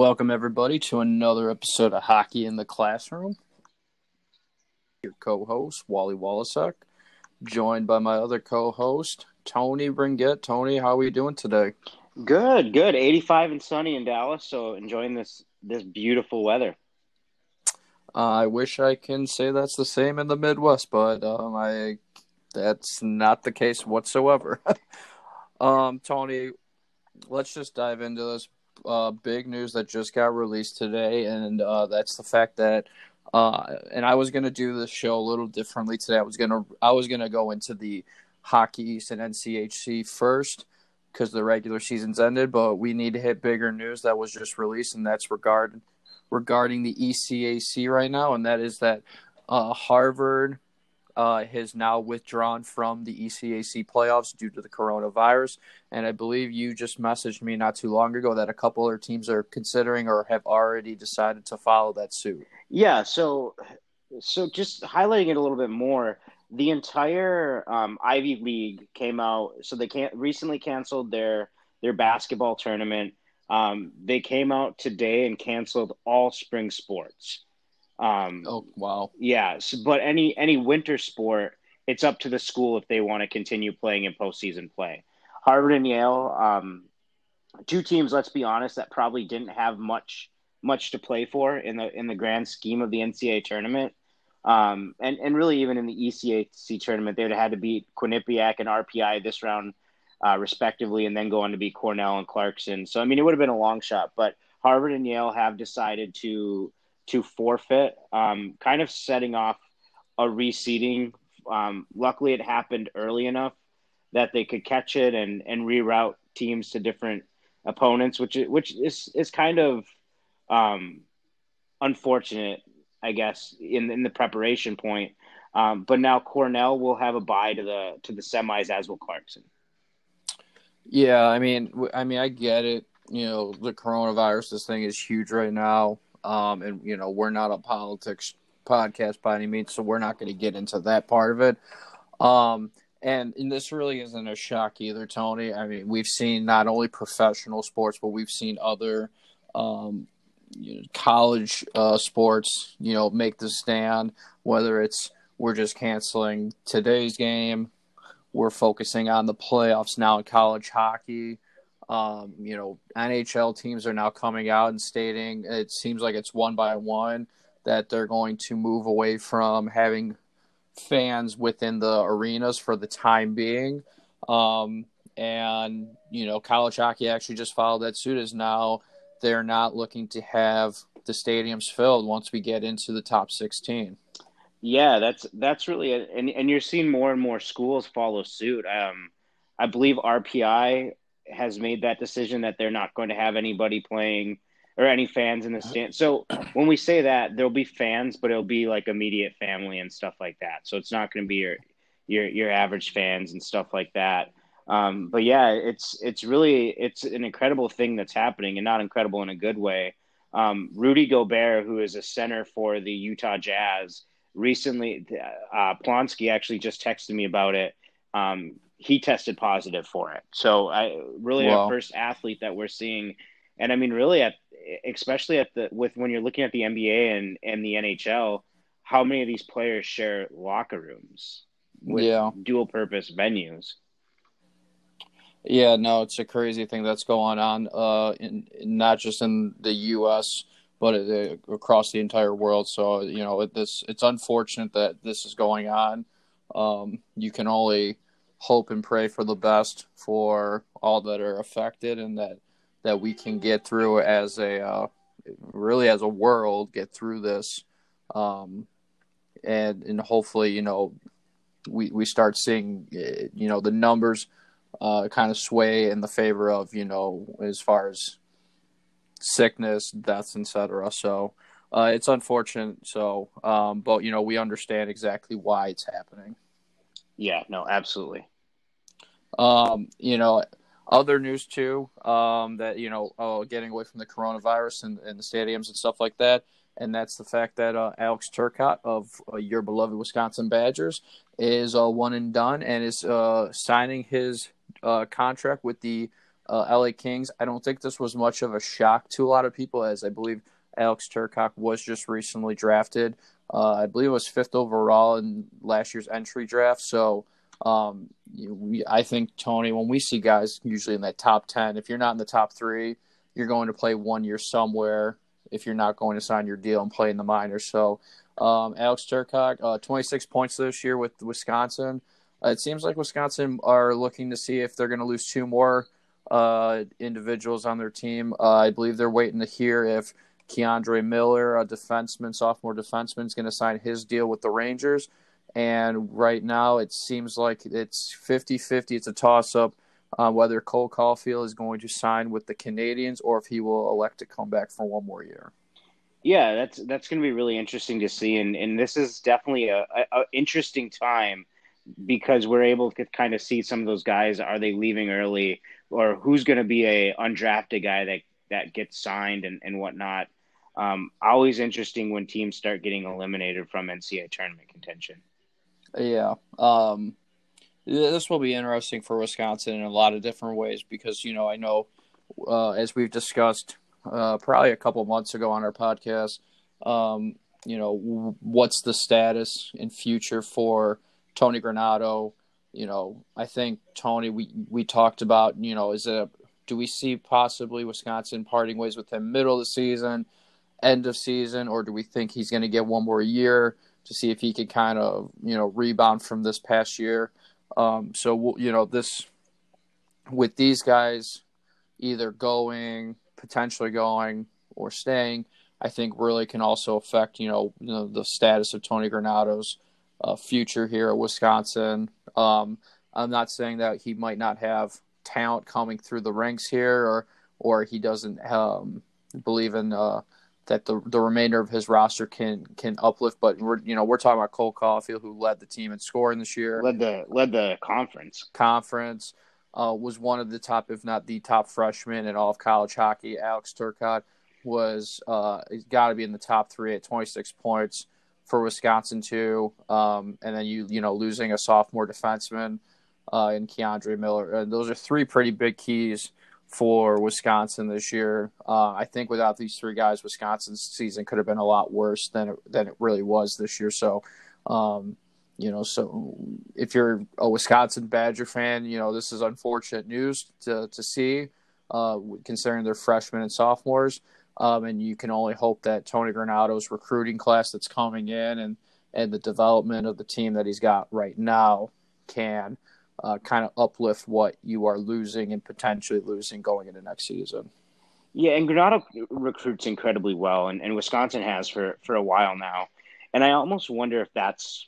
Welcome, everybody, to another episode of Hockey in the Classroom. Your co host, Wally Wallasak, joined by my other co host, Tony Bringett. Tony, how are we doing today? Good, good. 85 and sunny in Dallas, so enjoying this this beautiful weather. I wish I can say that's the same in the Midwest, but um, I that's not the case whatsoever. um, Tony, let's just dive into this uh, big news that just got released today, and uh, that's the fact that. Uh, and I was gonna do this show a little differently today. I was gonna I was gonna go into the Hockey East and NCHC first because the regular season's ended, but we need to hit bigger news that was just released, and that's regard regarding the ECAC right now, and that is that uh, Harvard uh, has now withdrawn from the ECAC playoffs due to the coronavirus. And I believe you just messaged me not too long ago that a couple other teams are considering or have already decided to follow that suit. Yeah. So, so just highlighting it a little bit more, the entire um, Ivy League came out. So they can't recently canceled their their basketball tournament. Um, they came out today and canceled all spring sports. Um, oh wow! Yeah, so, but any any winter sport, it's up to the school if they want to continue playing in postseason play. Harvard and Yale, um, two teams. Let's be honest, that probably didn't have much much to play for in the in the grand scheme of the NCAA tournament. Um, and and really even in the ECAC tournament, they would have had to beat Quinnipiac and RPI this round, uh, respectively, and then go on to beat Cornell and Clarkson. So I mean, it would have been a long shot, but Harvard and Yale have decided to to forfeit, um, kind of setting off a reseeding. Um, luckily, it happened early enough that they could catch it and, and reroute teams to different opponents, which which is is kind of um, unfortunate, I guess, in in the preparation point. Um, but now Cornell will have a bye to the to the semis, as will Clarkson. Yeah, I mean, I mean, I get it. You know, the coronavirus, this thing is huge right now. Um, and you know, we're not a politics podcast by any means, so we're not going to get into that part of it. Um, and, and this really isn't a shock either, Tony. I mean, we've seen not only professional sports, but we've seen other um, you know, college uh, sports, you know, make the stand. Whether it's we're just canceling today's game, we're focusing on the playoffs now in college hockey. Um, you know, NHL teams are now coming out and stating it seems like it's one by one that they're going to move away from having fans within the arenas for the time being. Um, and, you know, college hockey actually just followed that suit as now they're not looking to have the stadiums filled once we get into the top 16. Yeah, that's that's really and and you're seeing more and more schools follow suit. Um, I believe RPI has made that decision that they're not going to have anybody playing or any fans in the stand. So when we say that, there'll be fans, but it'll be like immediate family and stuff like that. So it's not going to be your your your average fans and stuff like that. Um, but yeah, it's it's really it's an incredible thing that's happening, and not incredible in a good way. Um, Rudy Gobert, who is a center for the Utah Jazz, recently uh, Plonsky actually just texted me about it. Um, he tested positive for it. So I really wow. our first athlete that we're seeing, and I mean really at especially at the with when you're looking at the NBA and and the NHL, how many of these players share locker rooms with yeah. dual purpose venues? Yeah, no, it's a crazy thing that's going on, uh, in, in not just in the U.S. but uh, across the entire world. So you know, it, this it's unfortunate that this is going on. Um, you can only hope and pray for the best for all that are affected and that that we can get through as a uh, really as a world get through this. Um, and and hopefully you know we we start seeing you know the numbers uh, kind of sway in the favor of you know as far as sickness deaths etc so uh, it's unfortunate. So um, but you know we understand exactly why it's happening. Yeah no absolutely um, you know, other news too, um, that you know, uh, getting away from the coronavirus and, and the stadiums and stuff like that, and that's the fact that uh, Alex Turcotte of uh, your beloved Wisconsin Badgers is uh, one and done and is uh, signing his uh, contract with the LA Kings. I don't think this was much of a shock to a lot of people, as I believe Alex Turcotte was just recently drafted. I believe it was fifth overall in last year's entry draft. So um, we, I think Tony, when we see guys usually in that top ten, if you're not in the top three, you're going to play one year somewhere. If you're not going to sign your deal and play in the minors, so um, Alex Turcotte, uh, 26 points this year with Wisconsin. Uh, it seems like Wisconsin are looking to see if they're going to lose two more uh, individuals on their team. Uh, I believe they're waiting to hear if K'Andre Miller, a defenseman, sophomore defenseman, is going to sign his deal with the Rangers. And right now, it seems like it's 50 50. It's a toss up uh, whether Cole Caufield is going to sign with the Canadiens or if he will elect to come back for one more year. Yeah, that's that's going to be really interesting to see, and and this is definitely a, a, a interesting time because we're able to kind of see some of those guys. Are they leaving early, or who's going to be a undrafted guy that that gets signed and and whatnot? Um, always interesting when teams start getting eliminated from NCAA tournament contention. Yeah. Um, this will be interesting for Wisconsin in a lot of different ways because you know I know uh, as we've discussed uh, probably a couple months ago on our podcast, um, you know w- what's the status in future for Tony Granato? You know, I think Tony we we talked about you know is it do we see possibly Wisconsin parting ways with him middle of the season, end of season, or do we think he's going to get one more year to see if he could kind of you know rebound from this past year? Um, so you know this with these guys either going, potentially going, or staying, I think really can also affect you know, you know the status of Tony Granato's uh, future here at Wisconsin. Um, I'm not saying that he might not have talent coming through the ranks here, or or he doesn't um, believe in uh, that the the remainder of his roster can can uplift. But we're you know we're talking about Cole Caufield, who led the team in scoring this year, led the led the conference. Conference uh, was one of the top, if not the top freshman in all of college hockey. Alex Turcotte was uh, got to be in the top three at 26 points for Wisconsin too. Um, and then you you know losing a sophomore defenseman uh, in K'Andre Miller. And those are three pretty big keys for Wisconsin this year. Uh, I think without these three guys, Wisconsin's season could have been a lot worse than it, than it really was this year. So, um, you know, so if you're a Wisconsin Badger fan, you know this is unfortunate news to to see, uh, considering they're freshmen and sophomores. Um, and you can only hope that Tony Granato's recruiting class that's coming in and and the development of the team that he's got right now can uh, kind of uplift what you are losing and potentially losing going into next season. Yeah, and Granato recruits incredibly well, and, and Wisconsin has for, for a while now. And I almost wonder if that's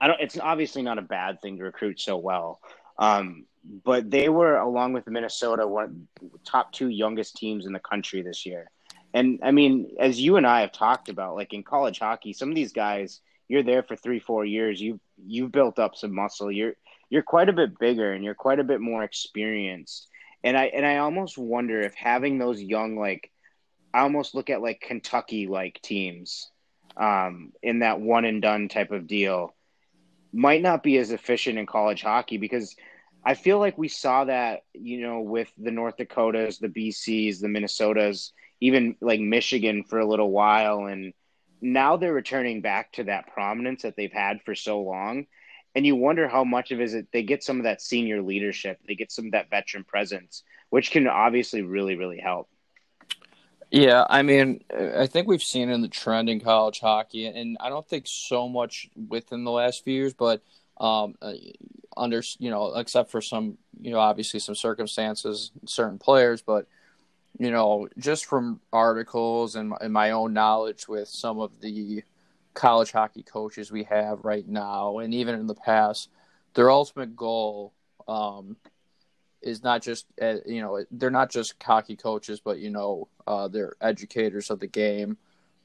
I don't. It's obviously not a bad thing to recruit so well, um, but they were along with Minnesota one top two youngest teams in the country this year. And I mean, as you and I have talked about, like in college hockey, some of these guys, you're there for three, four years. You you've built up some muscle. You're you're quite a bit bigger and you're quite a bit more experienced. And I and I almost wonder if having those young like I almost look at like Kentucky like teams um, in that one and done type of deal might not be as efficient in college hockey because I feel like we saw that, you know, with the North Dakotas, the BCs, the Minnesotas, even like Michigan for a little while. And now they're returning back to that prominence that they've had for so long and you wonder how much of it is it they get some of that senior leadership, they get some of that veteran presence, which can obviously really, really help. Yeah, I mean, I think we've seen in the trend in college hockey, and I don't think so much within the last few years, but um, uh, under you know, except for some you know, obviously some circumstances, certain players, but you know, just from articles and, and my own knowledge with some of the college hockey coaches we have right now, and even in the past, their ultimate goal um, is not just uh, you know they're not just hockey coaches, but you know uh, they're educators of the game.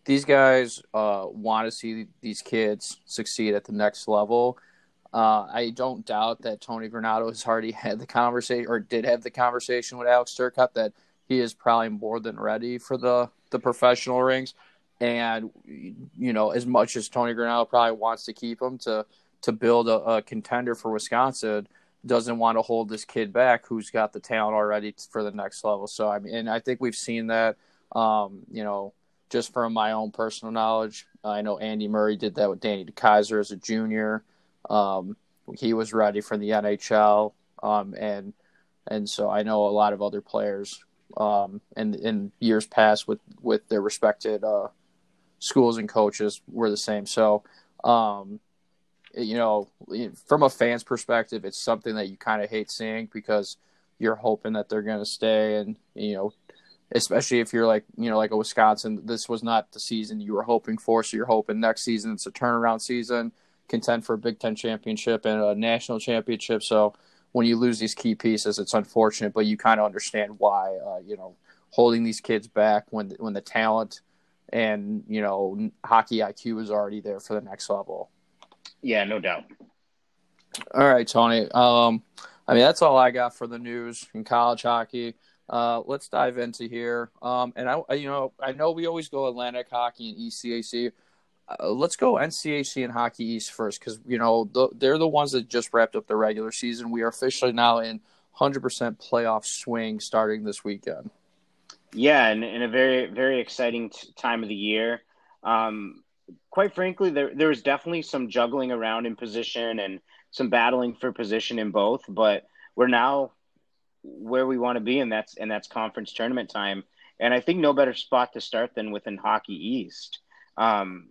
These guys uh, want to see these kids succeed at the next level. Uh, I don't doubt that Tony Granato has already had the conversation or did have the conversation with Alex Turcotte that he is probably more than ready for the the professional rings. And you know, as much as Tony Granato probably wants to keep him to to build a, a contender for Wisconsin, doesn't want to hold this kid back who's got the talent already for the next level. So I mean, and I think we've seen that. Um, you know, just from my own personal knowledge, I know Andy Murray did that with Danny DeKeyser as a junior. Um, he was ready for the NHL, um, and and so I know a lot of other players um, in in years past with with their respected uh, schools and coaches were the same. So um, you know, from a fan's perspective, it's something that you kind of hate seeing because you're hoping that they're going to stay, and you know, especially if you're like you know like a Wisconsin, this was not the season you were hoping for, so you're hoping next season it's a turnaround season, contend for a Big Ten championship and a national championship. So when you lose these key pieces, it's unfortunate, but you kind of understand why. Uh, you know, holding these kids back when when the talent and you know hockey IQ is already there for the next level. Yeah, no doubt. All right, Tony. Um, I mean, that's all I got for the news in college hockey. Uh, let's dive into here. Um, and I, you know, I know we always go Atlantic hockey and ECAC. Uh, let's go NCHC and Hockey East first because you know the, they're the ones that just wrapped up the regular season. We are officially now in 100% playoff swing starting this weekend. Yeah, and in a very very exciting t- time of the year. Um, quite frankly, there there was definitely some juggling around in position and some battling for position in both, but we're now where we want to be, and that's and that's conference tournament time. And I think no better spot to start than within Hockey East. Um,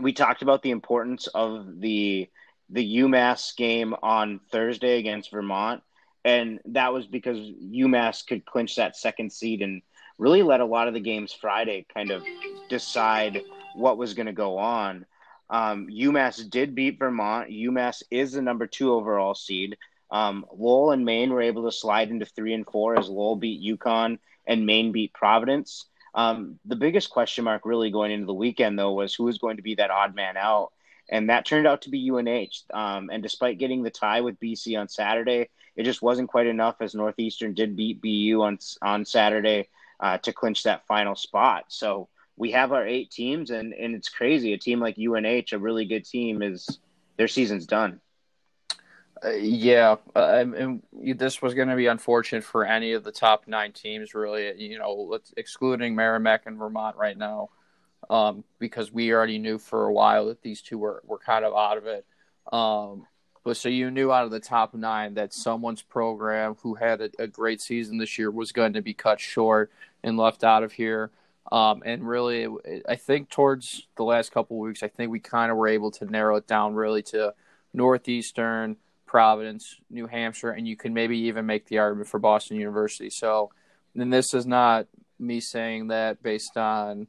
we talked about the importance of the the UMass game on Thursday against Vermont, and that was because UMass could clinch that second seed and really let a lot of the games Friday kind of decide what was going to go on. Um, UMass did beat Vermont. UMass is the number two overall seed. Um, Lowell and Maine were able to slide into three and four as Lowell beat UConn and Maine beat Providence. Um, the biggest question mark really going into the weekend, though, was who was going to be that odd man out. And that turned out to be UNH. Um, and despite getting the tie with BC on Saturday, it just wasn't quite enough as Northeastern did beat BU on, on Saturday uh, to clinch that final spot. So we have our eight teams, and and it's crazy. A team like UNH, a really good team, is their season's done. Uh, yeah, uh, and this was going to be unfortunate for any of the top nine teams, really. You know, excluding Merrimack and Vermont right now, um, because we already knew for a while that these two were were kind of out of it. Um, but so you knew out of the top nine that someone's program who had a, a great season this year was going to be cut short and left out of here. Um, and really, I think towards the last couple weeks, I think we kind of were able to narrow it down really to Northeastern, Providence, New Hampshire, and you can maybe even make the argument for Boston University. So, and this is not me saying that based on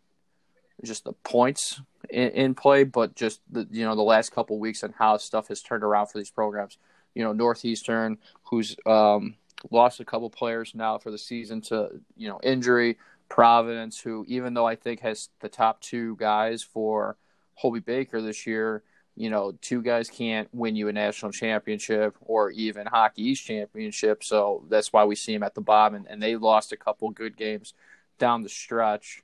just the points in, in play, but just the you know the last couple weeks and how stuff has turned around for these programs. You know, Northeastern, who's um, lost a couple players now for the season to you know injury. Providence, who even though I think has the top two guys for Hobey Baker this year, you know, two guys can't win you a national championship or even Hockey East championship. So that's why we see them at the bottom. And, and they lost a couple good games down the stretch.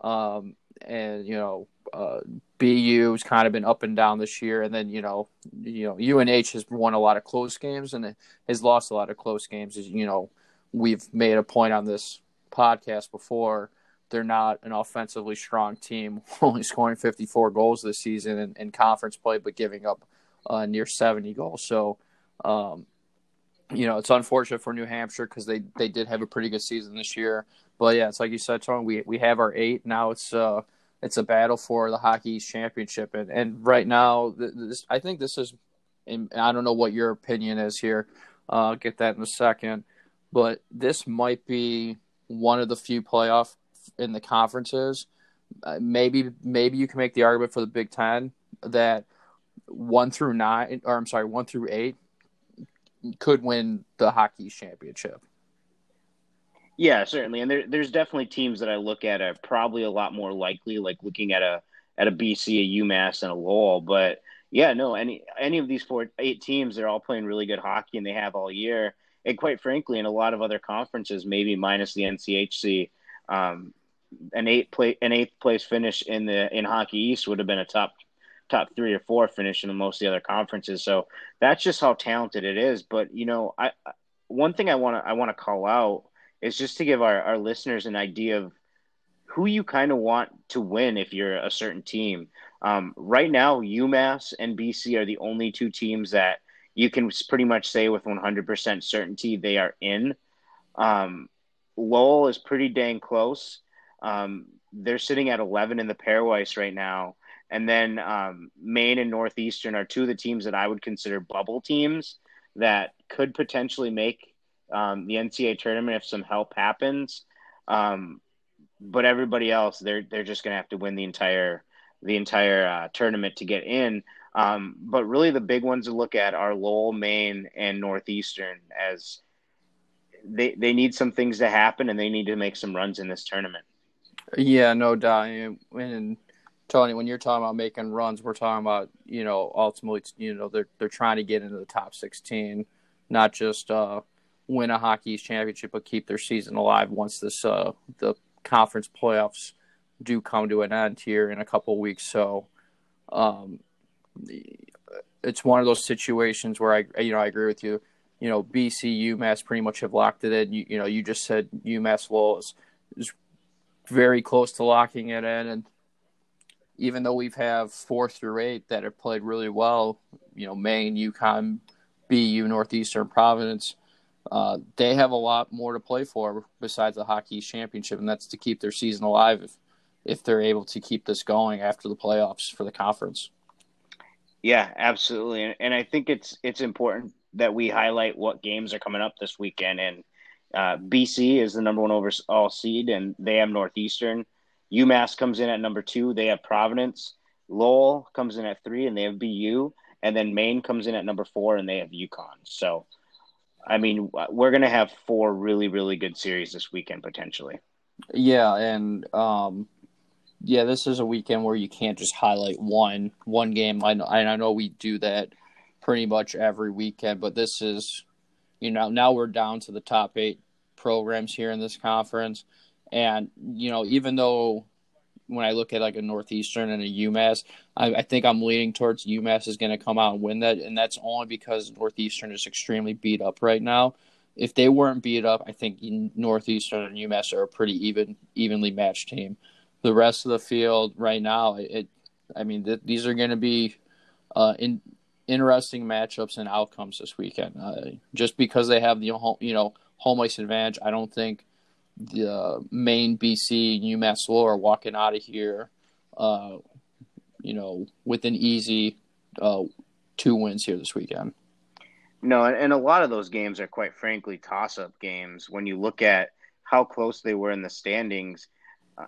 Um, and, you know, uh, BU has kind of been up and down this year. And then, you know, you know, UNH has won a lot of close games and has lost a lot of close games. As you know, we've made a point on this podcast before, they're not an offensively strong team, only scoring 54 goals this season in, in conference play, but giving up uh, near 70 goals. So, um, you know, it's unfortunate for New Hampshire because they, they did have a pretty good season this year. But yeah, it's like you said, Tony. We we have our eight now. It's uh it's a battle for the Hockey Championship, and and right now, this I think this is. I don't know what your opinion is here. Uh, get that in a second, but this might be one of the few playoff in the conferences. Uh, maybe maybe you can make the argument for the Big Ten that one through nine, or I'm sorry, one through eight could win the hockey championship. Yeah, certainly, and there, there's definitely teams that I look at are probably a lot more likely, like looking at a at a BC, a UMass, and a Lowell. But yeah, no, any any of these four eight teams, they're all playing really good hockey, and they have all year and quite frankly, in a lot of other conferences, maybe minus the NCHC, um, an eight play an eighth place finish in the in Hockey East would have been a top top three or four finish in most of the other conferences. So that's just how talented it is. But you know, I one thing I want to I want to call out is just to give our, our listeners an idea of who you kind of want to win if you're a certain team. Um, right now, UMass and BC are the only two teams that you can pretty much say with 100% certainty they are in. Um, Lowell is pretty dang close. Um, they're sitting at 11 in the pairwise right now. And then um, Maine and Northeastern are two of the teams that I would consider bubble teams that could potentially make um, the NCAA tournament if some help happens. Um, but everybody else, they're they're just going to have to win the entire the entire uh, tournament to get in. Um, but really, the big ones to look at are Lowell, Maine, and Northeastern as they they need some things to happen and they need to make some runs in this tournament. Yeah, no doubt. And Tony, when you're talking about making runs, we're talking about you know ultimately you know they're they're trying to get into the top 16, not just uh, win a hockey championship, but keep their season alive once this uh, the conference playoffs do come to an end here in a couple weeks. So, um, it's one of those situations where I you know I agree with you you know, BC, UMass pretty much have locked it in. You, you know, you just said UMass Lowell is, is very close to locking it in. And even though we've have four through eight that have played really well, you know, Maine, UConn, BU, Northeastern, Providence, uh, they have a lot more to play for besides the Hockey Championship, and that's to keep their season alive if, if they're able to keep this going after the playoffs for the conference. Yeah, absolutely, and I think it's it's important that we highlight what games are coming up this weekend. And uh, BC is the number one overall seed, and they have Northeastern. UMass comes in at number two. They have Providence. Lowell comes in at three, and they have BU. And then Maine comes in at number four, and they have UConn. So, I mean, we're going to have four really, really good series this weekend potentially. Yeah, and um, yeah, this is a weekend where you can't just highlight one one game. I know, I know we do that pretty much every weekend. But this is, you know, now we're down to the top eight programs here in this conference. And, you know, even though when I look at like a Northeastern and a UMass, I, I think I'm leaning towards UMass is going to come out and win that. And that's only because Northeastern is extremely beat up right now. If they weren't beat up, I think Northeastern and UMass are a pretty even, evenly matched team. The rest of the field right now, it, I mean, th- these are going to be uh, in interesting matchups and outcomes this weekend. Uh, just because they have the home, you know home ice advantage, I don't think the Maine BC UMass Lowell are walking out of here, uh, you know, with an easy uh, two wins here this weekend. No, and a lot of those games are quite frankly toss-up games. When you look at how close they were in the standings,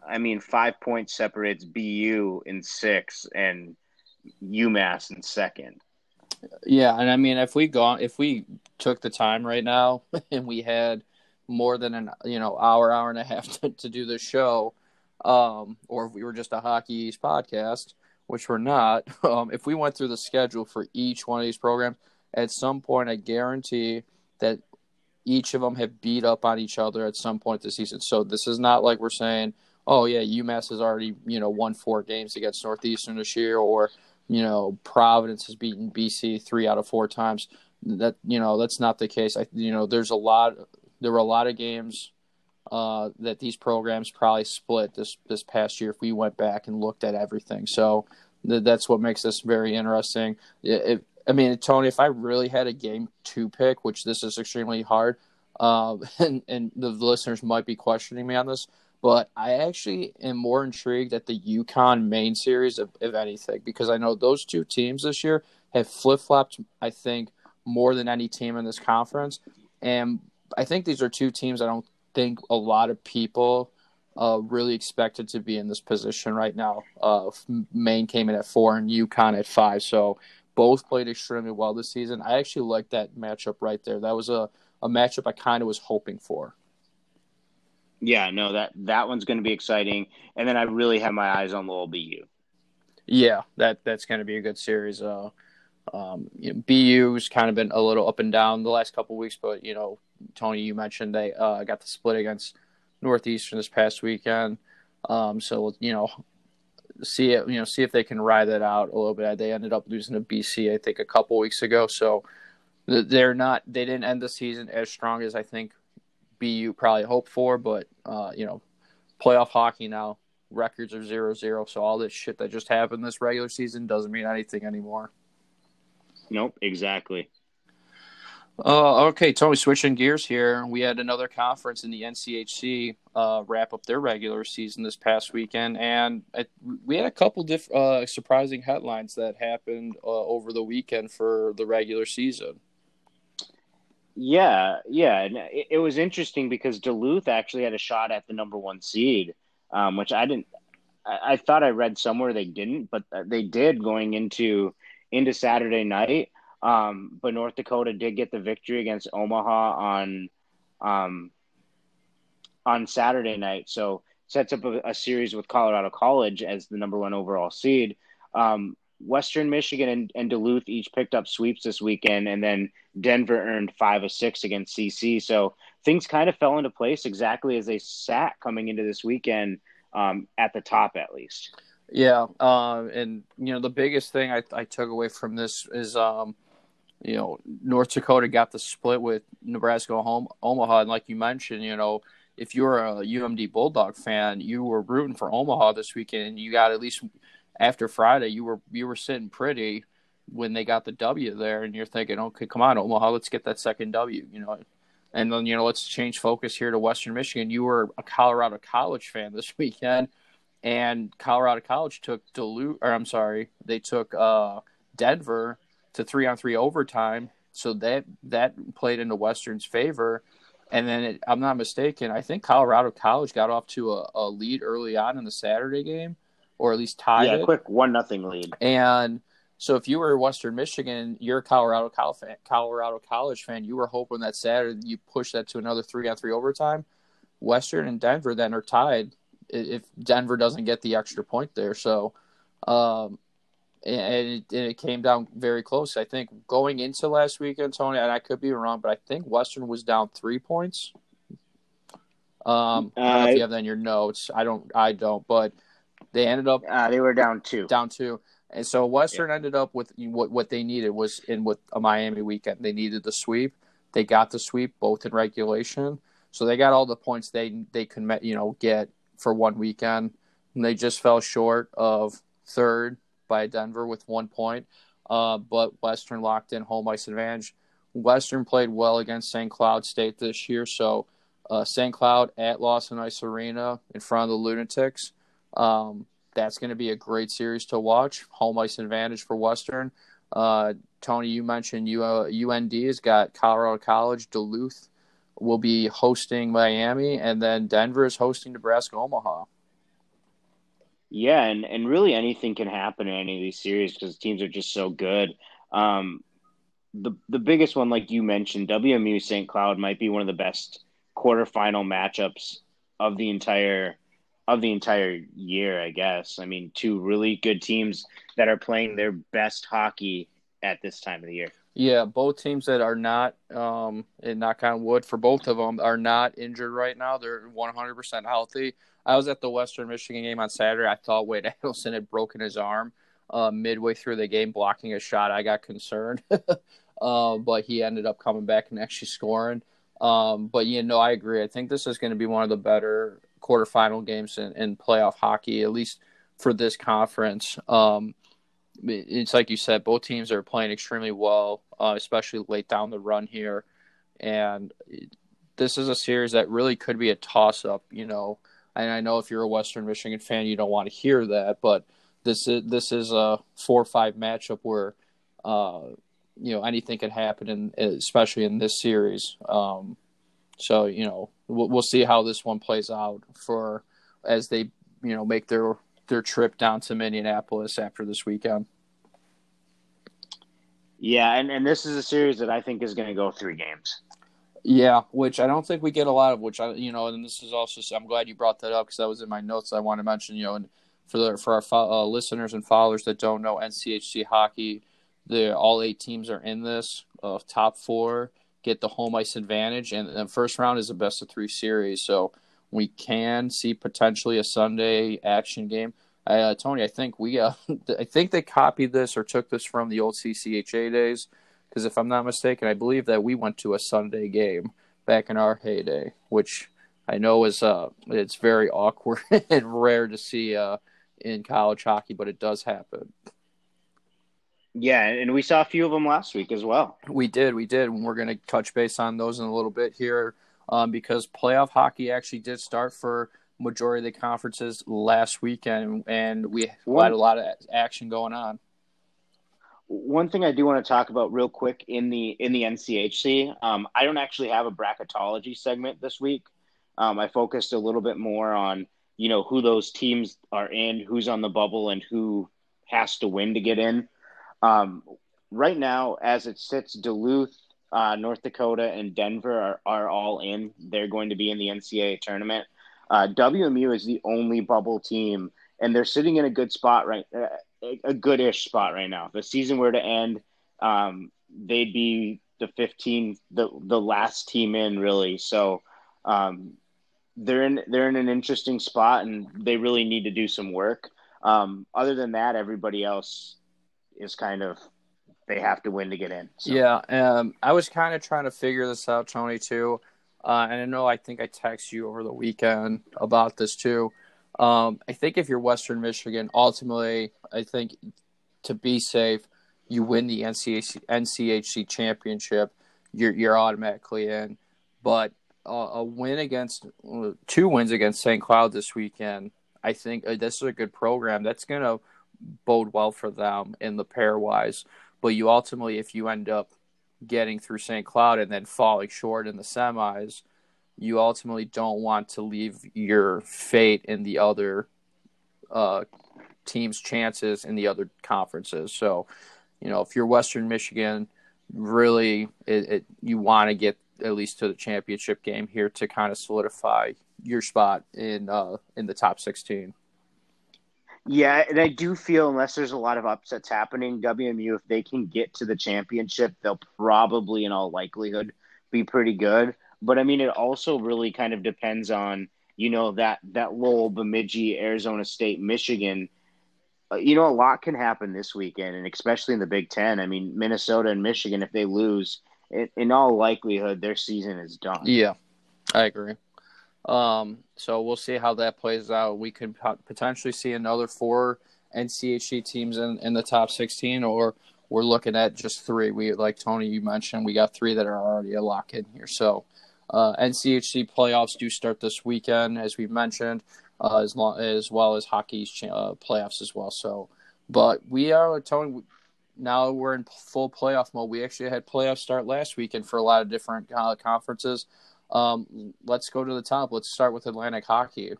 I mean, five points separates BU in six and UMass in second. Yeah, and I mean, if we gone, if we took the time right now and we had more than an you know hour, hour and a half to, to do the show, um, or if we were just a Hockey East podcast, which we're not, um, if we went through the schedule for each one of these programs, at some point, I guarantee that each of them have beat up on each other at some point this season. So this is not like we're saying, oh yeah, UMass has already you know won four games against Northeastern this year, or you know, Providence has beaten BC three out of four times. That you know, that's not the case. I you know, there's a lot. There were a lot of games uh, that these programs probably split this this past year if we went back and looked at everything. So th- that's what makes this very interesting. I mean, Tony, if I really had a game to pick, which this is extremely hard, uh, and and the listeners might be questioning me on this, but I actually am more intrigued at the UConn Maine series, of, if anything, because I know those two teams this year have flip flopped, I think, more than any team in this conference. And I think these are two teams I don't think a lot of people uh, really expected to be in this position right now. Uh, Maine came in at four and UConn at five. So both played extremely well this season. I actually like that matchup right there. That was a, a matchup I kind of was hoping for. Yeah, no that that one's going to be exciting, and then I really have my eyes on Lowell BU. Yeah, that that's going to be a good series. Uh, um, you know, BU's kind of been a little up and down the last couple weeks, but you know, Tony, you mentioned they uh, got the split against Northeastern this past weekend. Um, so you know, see it, you know, see if they can ride that out a little bit. They ended up losing to BC, I think, a couple weeks ago, so they're not. They didn't end the season as strong as I think BU probably hoped for, but uh, you know, playoff hockey now records are zero zero. So all this shit that just happened this regular season doesn't mean anything anymore. Nope, exactly. Uh, okay, Tony, switching gears here. We had another conference in the NCHC uh, wrap up their regular season this past weekend, and it, we had a couple diff, uh, surprising headlines that happened uh, over the weekend for the regular season. Yeah, yeah, and it, it, was interesting because Duluth actually had a shot at the number one seed, um, which I didn't. I, I thought I read somewhere they didn't, but they did going into into Saturday night. Um, but North Dakota did get the victory against Omaha on um, on Saturday night, so sets up a, a, series with Colorado College as the number one overall seed. Um, Western Michigan and, and, Duluth each picked up sweeps this weekend, and then Denver earned five of six against CC. So things kind of fell into place exactly as they sat coming into this weekend um, at the top, at least. Yeah, uh, and you know the biggest thing I, I took away from this is um, you know, North Dakota got the split with Nebraska home Omaha, and like you mentioned, you know, if you're a UMD Bulldog fan, you were rooting for Omaha this weekend. You got at least after Friday, you were you were sitting pretty when they got the W there, and you're thinking, okay, come on, Omaha, let's get that second W, you know. And then you know, let's change focus here to Western Michigan. You were a Colorado College fan this weekend, and Colorado College took Duluth, or I'm sorry, they took uh, Denver to three on three overtime. So that that played into Western's favor. And then it, I'm not mistaken. I think Colorado College got off to a, a, lead early on in the Saturday game, or at least tied. Yeah, it. quick one nothing lead. And so if you were Western Michigan, you're a Colorado Colorado College fan. You were hoping that Saturday you push that to another three on three overtime. Western and Denver then are tied if Denver doesn't get the extra point there. So um, and it, and it, came down very close. I think going into last weekend, Tony, and I could be wrong, but I think Western was down three points. Um, I don't know if you have that in your notes. I don't. I don't. But they ended up. Uh, they were down two. Down two, and so Western yeah. ended up with what what they needed was in with a Miami weekend. They needed the sweep. They got the sweep both in regulation, so they got all the points they they could you know get for one weekend. And they just fell short of third by Denver with one point, uh, but Western locked in home ice advantage. Western played well against St. Cloud State this year, so uh, St. Cloud at Lawson Ice Arena in front of the Lunatics. Um, that's going to be a great series to watch. Home ice advantage for Western. Uh, Tony, you mentioned UND has got Colorado College, Duluth will be hosting Miami, and then Denver is hosting Nebraska Omaha. Yeah, and, and really anything can happen in any of these series because teams are just so good. Um, the the biggest one, like you mentioned, WMU St. Cloud might be one of the best quarterfinal matchups of the entire of the entire year, I guess. I mean, two really good teams that are playing their best hockey at this time of the year. Yeah, both teams that are not, um, and knock on wood for both of them, are not injured right now. They're 100% healthy. I was at the Western Michigan game on Saturday. I thought Wade Allison had broken his arm uh, midway through the game, blocking a shot. I got concerned, uh, but he ended up coming back and actually scoring. Um, but you know, I agree. I think this is going to be one of the better quarterfinal games in, in playoff hockey, at least for this conference. Um, it's like you said, both teams are playing extremely well, uh, especially late down the run here, and this is a series that really could be a toss-up. You know, and I know if you're a Western Michigan fan, you don't want to hear that, but this is this is a four or five matchup where uh, you know anything can happen, in, especially in this series. Um, so you know we'll, we'll see how this one plays out for as they you know make their their trip down to Minneapolis after this weekend. Yeah, and, and this is a series that I think is going to go three games. Yeah, which I don't think we get a lot of. Which I, you know, and this is also. I'm glad you brought that up because that was in my notes. I want to mention, you know, and for the for our uh, listeners and followers that don't know NCHC hockey, the all eight teams are in this. Uh, top four get the home ice advantage, and the first round is a best of three series. So we can see potentially a Sunday action game. uh, Tony, I think we, uh, I think they copied this or took this from the old CCHA days, because if I'm not mistaken, I believe that we went to a Sunday game back in our heyday, which I know is uh, it's very awkward and rare to see uh, in college hockey, but it does happen. Yeah, and we saw a few of them last week as well. We did, we did. And we're going to touch base on those in a little bit here um, because playoff hockey actually did start for majority of the conferences last weekend, and we had a lot of action going on. One thing I do want to talk about real quick in the in the NCHC, um, I don't actually have a bracketology segment this week. Um, I focused a little bit more on you know who those teams are in, who's on the bubble, and who has to win to get in. Um, right now, as it sits, Duluth, uh, North Dakota, and Denver are, are all in. They're going to be in the NCAA tournament. Uh, WMU is the only bubble team, and they're sitting in a good spot right, uh, a good-ish spot right now. If the season were to end, um, they'd be the 15, the the last team in, really. So um, they're in they're in an interesting spot, and they really need to do some work. Um, other than that, everybody else is kind of they have to win to get in. So. Yeah, um, I was kind of trying to figure this out, Tony, too. Uh, and I know I think I texted you over the weekend about this too. Um, I think if you're Western Michigan, ultimately, I think to be safe, you win the NCHC, NCHC championship, you're you're automatically in. But uh, a win against two wins against St. Cloud this weekend, I think uh, this is a good program. That's gonna bode well for them in the pairwise. But you ultimately, if you end up getting through St. Cloud and then falling short in the semis, you ultimately don't want to leave your fate in the other uh, team's chances in the other conferences. So, you know, if you're Western Michigan, really, it, it, you want to get at least to the championship game here to kind of solidify your spot in uh, in the top 16. Yeah, and I do feel unless there's a lot of upsets happening, WMU, if they can get to the championship, they'll probably, in all likelihood, be pretty good. But I mean, it also really kind of depends on you know that that Lowell, Bemidji, Arizona State, Michigan. Uh, you know, a lot can happen this weekend, and especially in the Big Ten. I mean, Minnesota and Michigan, if they lose, in all likelihood, their season is done. Yeah, I agree. Um, so we'll see how that plays out. We could potentially see another four NCHC teams in, in the top 16, or we're looking at just three. We like Tony, you mentioned, we got three that are already a lock in here. So uh, NCHC playoffs do start this weekend, as we mentioned, uh, as long as well as hockey's uh, playoffs as well. So, but we are Tony. Now we're in full playoff mode. We actually had playoffs start last weekend for a lot of different uh, conferences. Um, let's go to the top. Let's start with Atlantic hockey.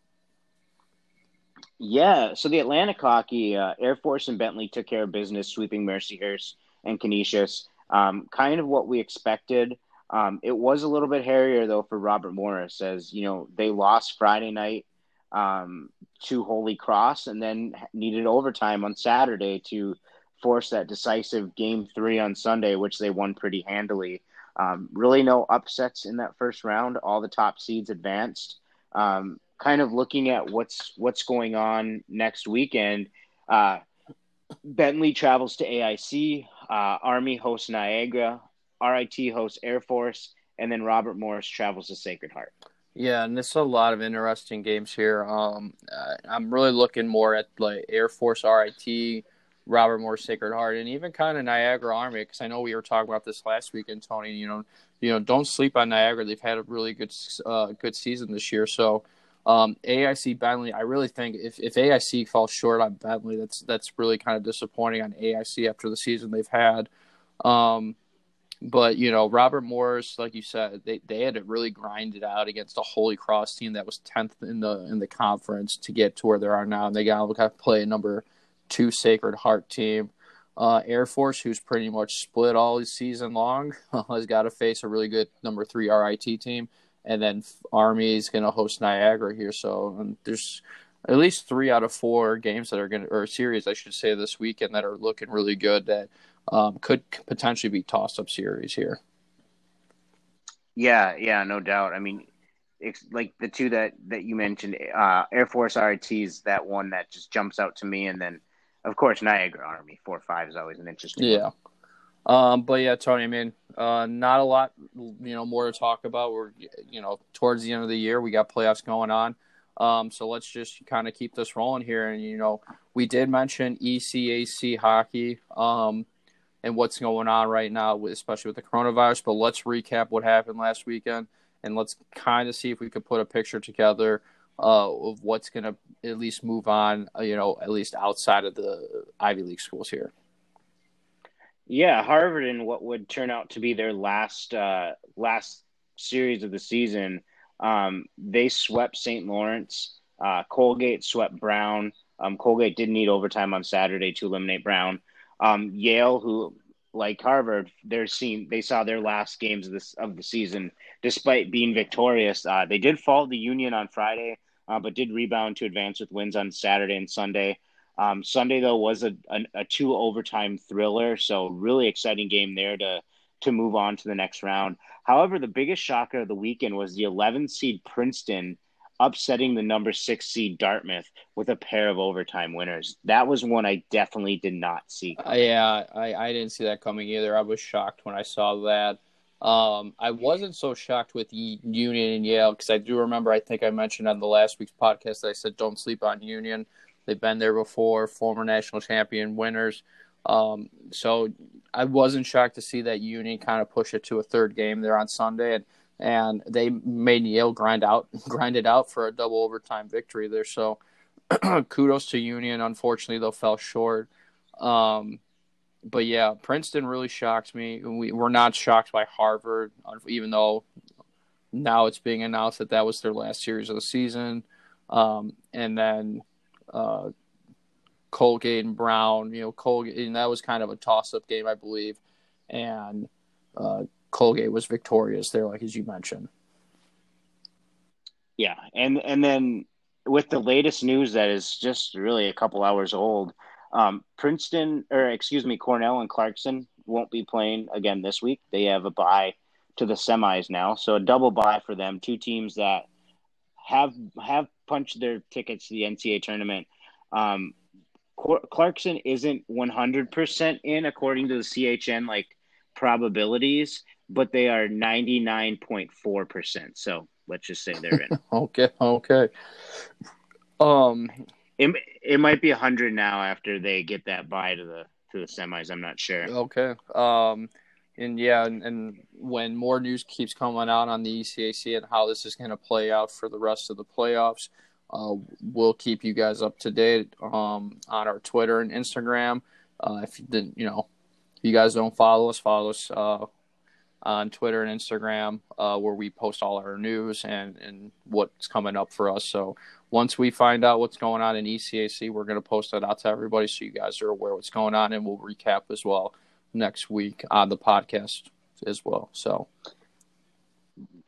Yeah, so the Atlantic hockey, uh, Air Force and Bentley took care of business, sweeping Mercyhurst and Canisius. Um, kind of what we expected. Um, it was a little bit hairier though for Robert Morris, as you know they lost Friday night um, to Holy Cross, and then needed overtime on Saturday to force that decisive game three on Sunday, which they won pretty handily. Um, really, no upsets in that first round. All the top seeds advanced. Um, kind of looking at what's what's going on next weekend. Uh, Bentley travels to AIC. Uh, Army hosts Niagara. RIT hosts Air Force, and then Robert Morris travels to Sacred Heart. Yeah, and there's a lot of interesting games here. Um, I'm really looking more at like Air Force RIT Robert Morris Sacred Heart, and even kind of Niagara Army, because I know we were talking about this last weekend, Tony. You know, you know, don't sleep on Niagara. They've had a really good, uh, good season this year. So, um, AIC Bentley, I really think if, if AIC falls short on Bentley, that's that's really kind of disappointing on AIC after the season they've had. Um, but you know, Robert Morris, like you said, they, they had to really grind it out against a Holy Cross team that was tenth in the in the conference to get to where they are now, and they got to play a number two Sacred Heart team. Uh, Air Force, who's pretty much split all season long, has got to face a really good number three RIT team, and then Army is going to host Niagara here. So there's at least three out of four games that are going to, or series, I should say, this weekend that are looking really good that um, could potentially be toss up series here. Yeah, yeah, no doubt. I mean, it's like the two that that you mentioned, uh, Air Force RTs. That one that just jumps out to me, and then of course Niagara Army four five is always an interesting. Yeah. Um, but yeah, Tony, I mean, uh, not a lot, you know, more to talk about. We're, you know, towards the end of the year, we got playoffs going on. Um, so let's just kind of keep this rolling here. And, you know, we did mention ECAC hockey um, and what's going on right now, especially with the coronavirus. But let's recap what happened last weekend and let's kind of see if we could put a picture together uh, of what's going to at least move on, uh, you know, at least outside of the Ivy League schools here. Yeah, Harvard in what would turn out to be their last uh, last series of the season um, they swept St. Lawrence. Uh, Colgate swept Brown. Um, Colgate did need overtime on Saturday to eliminate Brown. Um, Yale, who like Harvard, they're seen they saw their last games of this of the season, despite being victorious. Uh, they did fall the Union on Friday, uh, but did rebound to advance with wins on Saturday and Sunday. Um, Sunday though was a, a, a two overtime thriller, so really exciting game there to to move on to the next round. However, the biggest shocker of the weekend was the 11 seed Princeton upsetting the number six seed Dartmouth with a pair of overtime winners. That was one I definitely did not see. Uh, yeah, I, I didn't see that coming either. I was shocked when I saw that. Um, I wasn't so shocked with Union and Yale because I do remember, I think I mentioned on the last week's podcast that I said don't sleep on Union. They've been there before, former national champion winners. Um, so I wasn't shocked to see that Union kind of push it to a third game there on Sunday, and and they made Yale grind out grind it out for a double overtime victory there. So kudos to Union. Unfortunately, though, fell short. Um, but yeah, Princeton really shocks me. We, we're not shocked by Harvard, even though now it's being announced that that was their last series of the season. Um, and then uh, Colgate and Brown. You know, Colgate, and that was kind of a toss-up game, I believe, and uh, Colgate was victorious there, like as you mentioned. Yeah, and and then with the latest news that is just really a couple hours old, um, Princeton or excuse me, Cornell and Clarkson won't be playing again this week. They have a bye to the semis now, so a double bye for them. Two teams that have have punched their tickets to the NCAA tournament. Um, Clarkson isn't 100% in according to the CHN like probabilities, but they are 99.4%. So let's just say they're in. okay, okay. Um it, it might be 100 now after they get that bye to the to the semis, I'm not sure. Okay. Um and yeah, and, and when more news keeps coming out on the ECAC and how this is going to play out for the rest of the playoffs, uh, we'll keep you guys up to date um, on our Twitter and Instagram. Uh, if you didn't, you know, if you guys don't follow us, follow us uh, on Twitter and Instagram, uh, where we post all our news and and what's coming up for us. So once we find out what's going on in ECAC, we're going to post that out to everybody, so you guys are aware what's going on, and we'll recap as well next week on the podcast as well. So.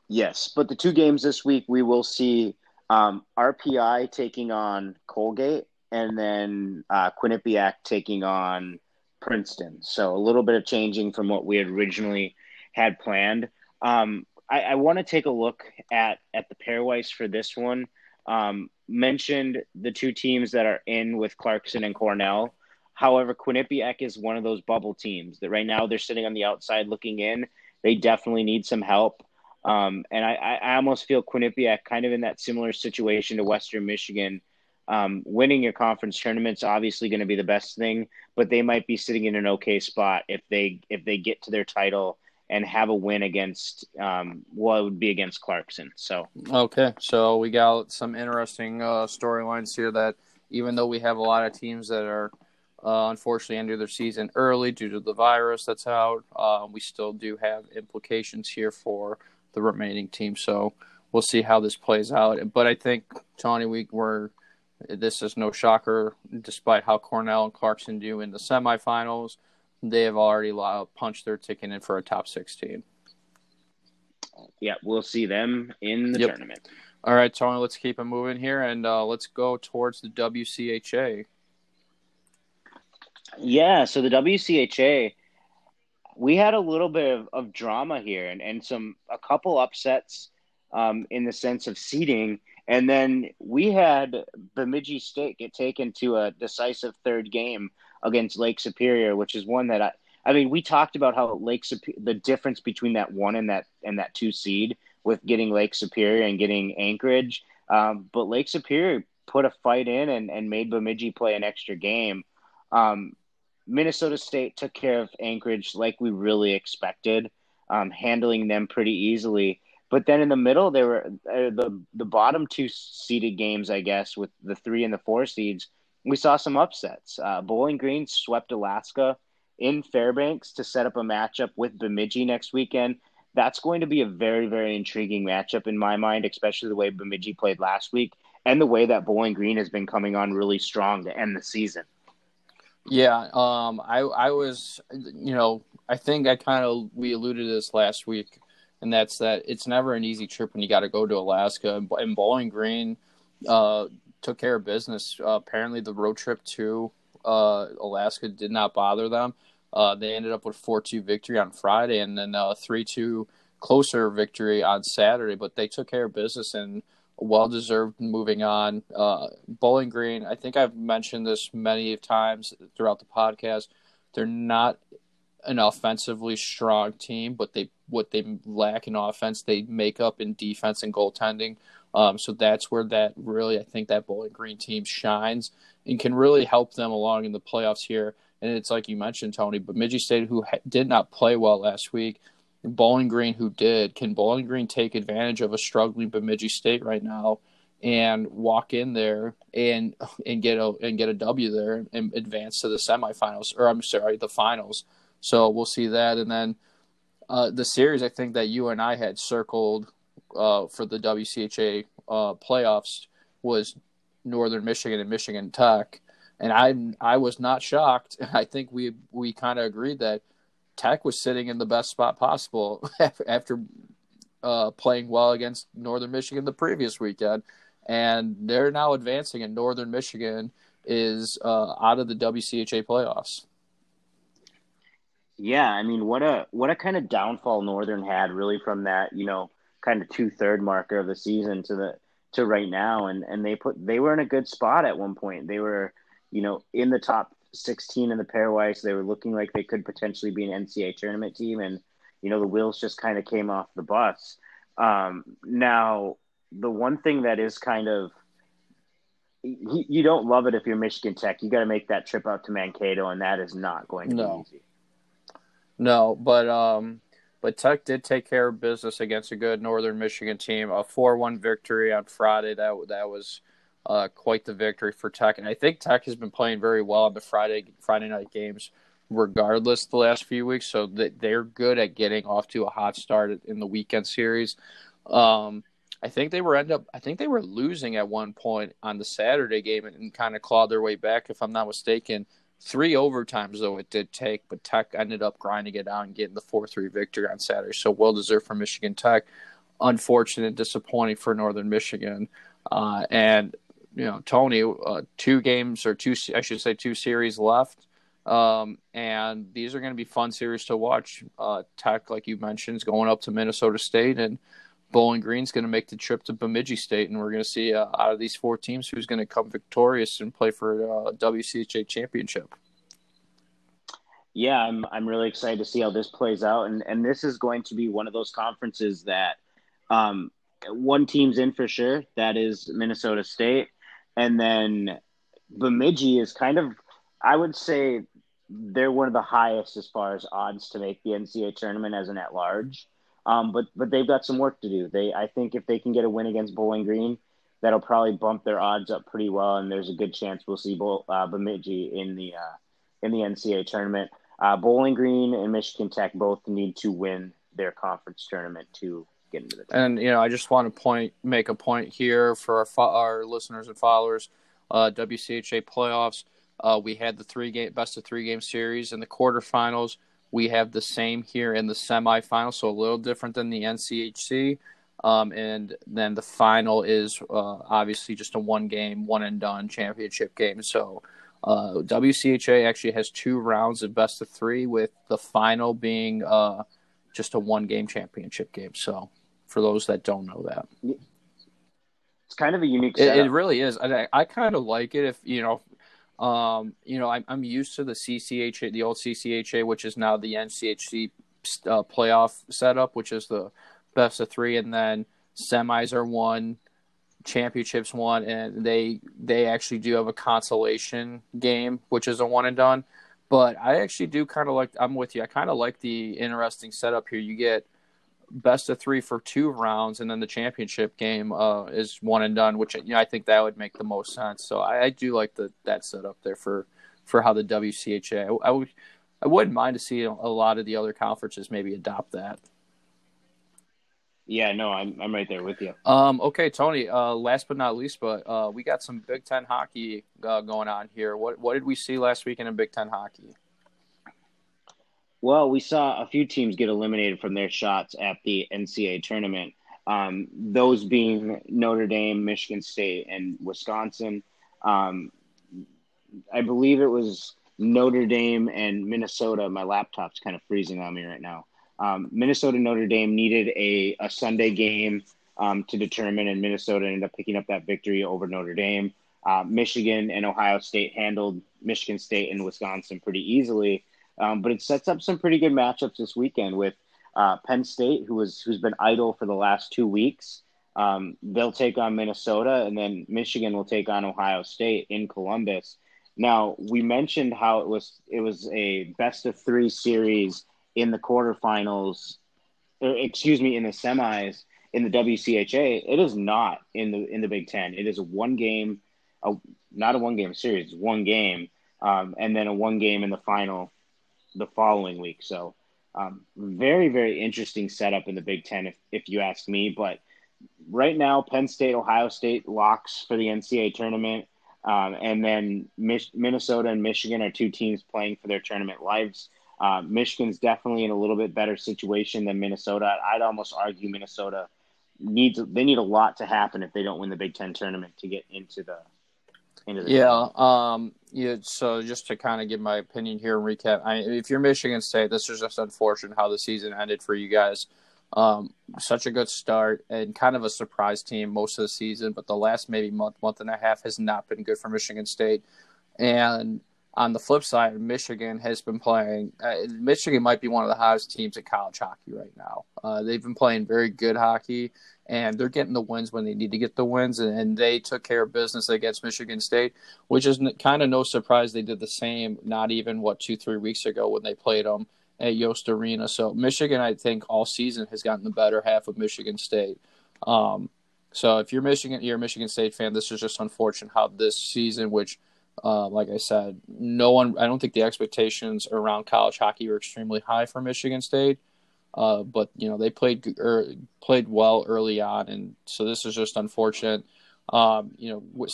Yes, but the two games this week we will see um, RPI taking on Colgate, and then uh, Quinnipiac taking on Princeton. So a little bit of changing from what we had originally had planned. Um, I, I want to take a look at at the pairwise for this one. Um, mentioned the two teams that are in with Clarkson and Cornell. However, Quinnipiac is one of those bubble teams that right now they're sitting on the outside looking in. They definitely need some help. Um, and I, I almost feel Quinnipiac kind of in that similar situation to Western Michigan. Um, winning your conference tournament's obviously going to be the best thing, but they might be sitting in an okay spot if they if they get to their title and have a win against um, what would be against Clarkson. So okay, so we got some interesting uh, storylines here. That even though we have a lot of teams that are uh, unfortunately ended their season early due to the virus that's out, uh, we still do have implications here for the remaining team. So we'll see how this plays out. But I think Tony, we were this is no shocker, despite how Cornell and Clarkson do in the semifinals. They have already punched their ticket in for a top 16. Yeah, we'll see them in the yep. tournament. All right, Tony, let's keep it moving here and uh, let's go towards the WCHA. Yeah, so the WCHA, we had a little bit of, of drama here and, and some a couple upsets um, in the sense of seeding. And then we had Bemidji State get taken to a decisive third game against Lake Superior, which is one that I, I mean, we talked about how Lake the difference between that one and that and that two seed with getting Lake Superior and getting Anchorage. Um, but Lake Superior put a fight in and, and made Bemidji play an extra game. Um, Minnesota State took care of Anchorage like we really expected, um, handling them pretty easily. But then in the middle, there were uh, the the bottom two seeded games, I guess, with the three and the four seeds. We saw some upsets. Uh, Bowling Green swept Alaska in Fairbanks to set up a matchup with Bemidji next weekend. That's going to be a very, very intriguing matchup in my mind, especially the way Bemidji played last week and the way that Bowling Green has been coming on really strong to end the season. Yeah, um, I I was, you know, I think I kind of we alluded to this last week, and that's that it's never an easy trip when you got to go to Alaska. And Bowling Green uh, took care of business. Uh, apparently, the road trip to uh, Alaska did not bother them. Uh, they ended up with four two victory on Friday, and then three two closer victory on Saturday. But they took care of business and well deserved moving on. Uh, Bowling Green, I think I've mentioned this many times throughout the podcast. They're not an offensively strong team, but they what they lack in offense, they make up in defense and goaltending. Um, so that's where that really, I think that Bowling Green team shines and can really help them along in the playoffs here. And it's like you mentioned, Tony, Bemidji State, who ha- did not play well last week, Bowling Green who did. Can Bowling Green take advantage of a struggling Bemidji State right now and walk in there and and get a and get a W there and advance to the semifinals or I'm sorry the finals. So we'll see that and then uh, the series I think that you and I had circled uh, for the WCHA uh, playoffs was Northern Michigan and Michigan Tech, and I I was not shocked. I think we we kind of agreed that Tech was sitting in the best spot possible after uh, playing well against Northern Michigan the previous weekend, and they're now advancing, and Northern Michigan is uh, out of the WCHA playoffs. Yeah, I mean, what a what a kind of downfall Northern had really from that, you know, kind of two third marker of the season to the to right now, and and they put they were in a good spot at one point. They were, you know, in the top 16 in the pairwise. They were looking like they could potentially be an NCAA tournament team, and you know the wheels just kind of came off the bus. Um, now, the one thing that is kind of you don't love it if you're Michigan Tech. You got to make that trip out to Mankato, and that is not going to no. be easy. No, but um, but Tech did take care of business against a good Northern Michigan team. A four-one victory on Friday. That that was uh, quite the victory for Tech. And I think Tech has been playing very well on the Friday Friday night games, regardless the last few weeks. So they're good at getting off to a hot start in the weekend series. Um, I think they were end up. I think they were losing at one point on the Saturday game and, and kind of clawed their way back, if I'm not mistaken. Three overtimes though it did take, but Tech ended up grinding it out and getting the four three victory on Saturday. So well deserved for Michigan Tech. Unfortunate, disappointing for Northern Michigan. Uh, and you know, Tony, uh, two games or two, I should say, two series left. Um, and these are going to be fun series to watch. Uh, Tech, like you mentioned, is going up to Minnesota State, and Bowling Green's going to make the trip to Bemidji State, and we're going to see uh, out of these four teams who's going to come victorious and play for a uh, WCHA championship. Yeah, I'm I'm really excited to see how this plays out, and and this is going to be one of those conferences that um, one team's in for sure. That is Minnesota State and then Bemidji is kind of, I would say, they're one of the highest as far as odds to make the NCAA tournament as an at large. Um, but but they've got some work to do. They I think if they can get a win against Bowling Green, that'll probably bump their odds up pretty well, and there's a good chance we'll see Bo, uh, Bemidji in the uh, in the NCAA tournament. Uh, Bowling Green and Michigan Tech both need to win their conference tournament to get into the team. And you know, I just want to point make a point here for our fo- our listeners and followers. Uh, WCHA playoffs. Uh, we had the three game best of three game series in the quarterfinals. We have the same here in the semifinals, so a little different than the NCHC. Um, and then the final is uh, obviously just a one game, one and done championship game. So uh, WCHA actually has two rounds of best of three, with the final being uh, just a one game championship game. So For those that don't know that, it's kind of a unique. It, it, really is. I, I kind of like it. If you know, um, you know, I'm, I'm used to the CCHA, the old CCHA, which is now the NCHC uh, playoff setup, which is the best of three, and then semis are one, championships one, and they they actually do have a consolation game, which is a one and done. But I actually do kind of like. I'm with you. I kind of like the interesting setup here. You get best of three for two rounds, and then the championship game uh, is one and done, which you know I think that would make the most sense. So I, I do like the that setup there for for how the WCHA. I, I would I wouldn't mind to see a lot of the other conferences maybe adopt that. Yeah, no, I'm I'm right there with you. Um, okay, Tony. Uh, last but not least, but uh, we got some Big Ten hockey uh, going on here. What what did we see last weekend in Big Ten hockey? Well, we saw a few teams get eliminated from their shots at the NCAA tournament. Um, those being Notre Dame, Michigan State, and Wisconsin. Um, I believe it was Notre Dame and Minnesota. My laptop's kind of freezing on me right now. Um, Minnesota Notre Dame needed a, a Sunday game um, to determine, and Minnesota ended up picking up that victory over Notre Dame. Uh, Michigan and Ohio State handled Michigan State and Wisconsin pretty easily, um, but it sets up some pretty good matchups this weekend with uh, Penn State, who was who's been idle for the last two weeks. Um, they'll take on Minnesota, and then Michigan will take on Ohio State in Columbus. Now we mentioned how it was it was a best of three series in the quarterfinals, or excuse me, in the semis in the WCHA. It is not in the in the Big Ten. It is a one game, a, not a one game series, one game, um, and then a one game in the final the following week. So um, very very interesting setup in the Big Ten, if if you ask me. But right now, Penn State, Ohio State locks for the NCAA tournament. Um, and then Mich- Minnesota and Michigan are two teams playing for their tournament lives. Uh, Michigan's definitely in a little bit better situation than Minnesota. I'd almost argue Minnesota needs they need a lot to happen if they don't win the Big Ten tournament to get into the into the yeah. Um. Yeah. So just to kind of give my opinion here and recap, I, if you're Michigan State, this is just unfortunate how the season ended for you guys. Um, such a good start and kind of a surprise team most of the season, but the last maybe month, month and a half has not been good for Michigan State. And on the flip side, Michigan has been playing. Uh, Michigan might be one of the hottest teams in college hockey right now. Uh, they've been playing very good hockey, and they're getting the wins when they need to get the wins. And, and they took care of business against Michigan State, which is n- kind of no surprise. They did the same not even what two three weeks ago when they played them at Yost Arena. So Michigan, I think all season has gotten the better half of Michigan State. Um, so if you're Michigan, you're a Michigan State fan. This is just unfortunate how this season, which uh, like I said, no one. I don't think the expectations around college hockey were extremely high for Michigan State, uh, but you know they played er, played well early on, and so this is just unfortunate. Um, you know,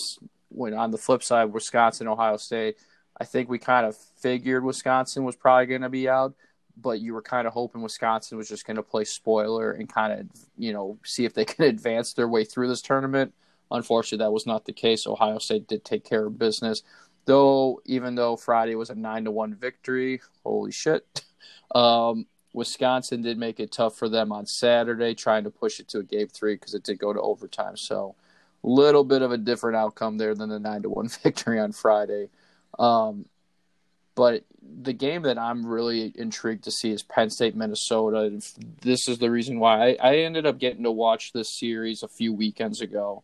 when on the flip side, Wisconsin, Ohio State, I think we kind of figured Wisconsin was probably going to be out, but you were kind of hoping Wisconsin was just going to play spoiler and kind of you know see if they could advance their way through this tournament. Unfortunately, that was not the case. Ohio State did take care of business, though. Even though Friday was a nine to one victory, holy shit! Um, Wisconsin did make it tough for them on Saturday, trying to push it to a game three because it did go to overtime. So, a little bit of a different outcome there than the nine to one victory on Friday. Um, but the game that I'm really intrigued to see is Penn State Minnesota. This is the reason why I, I ended up getting to watch this series a few weekends ago.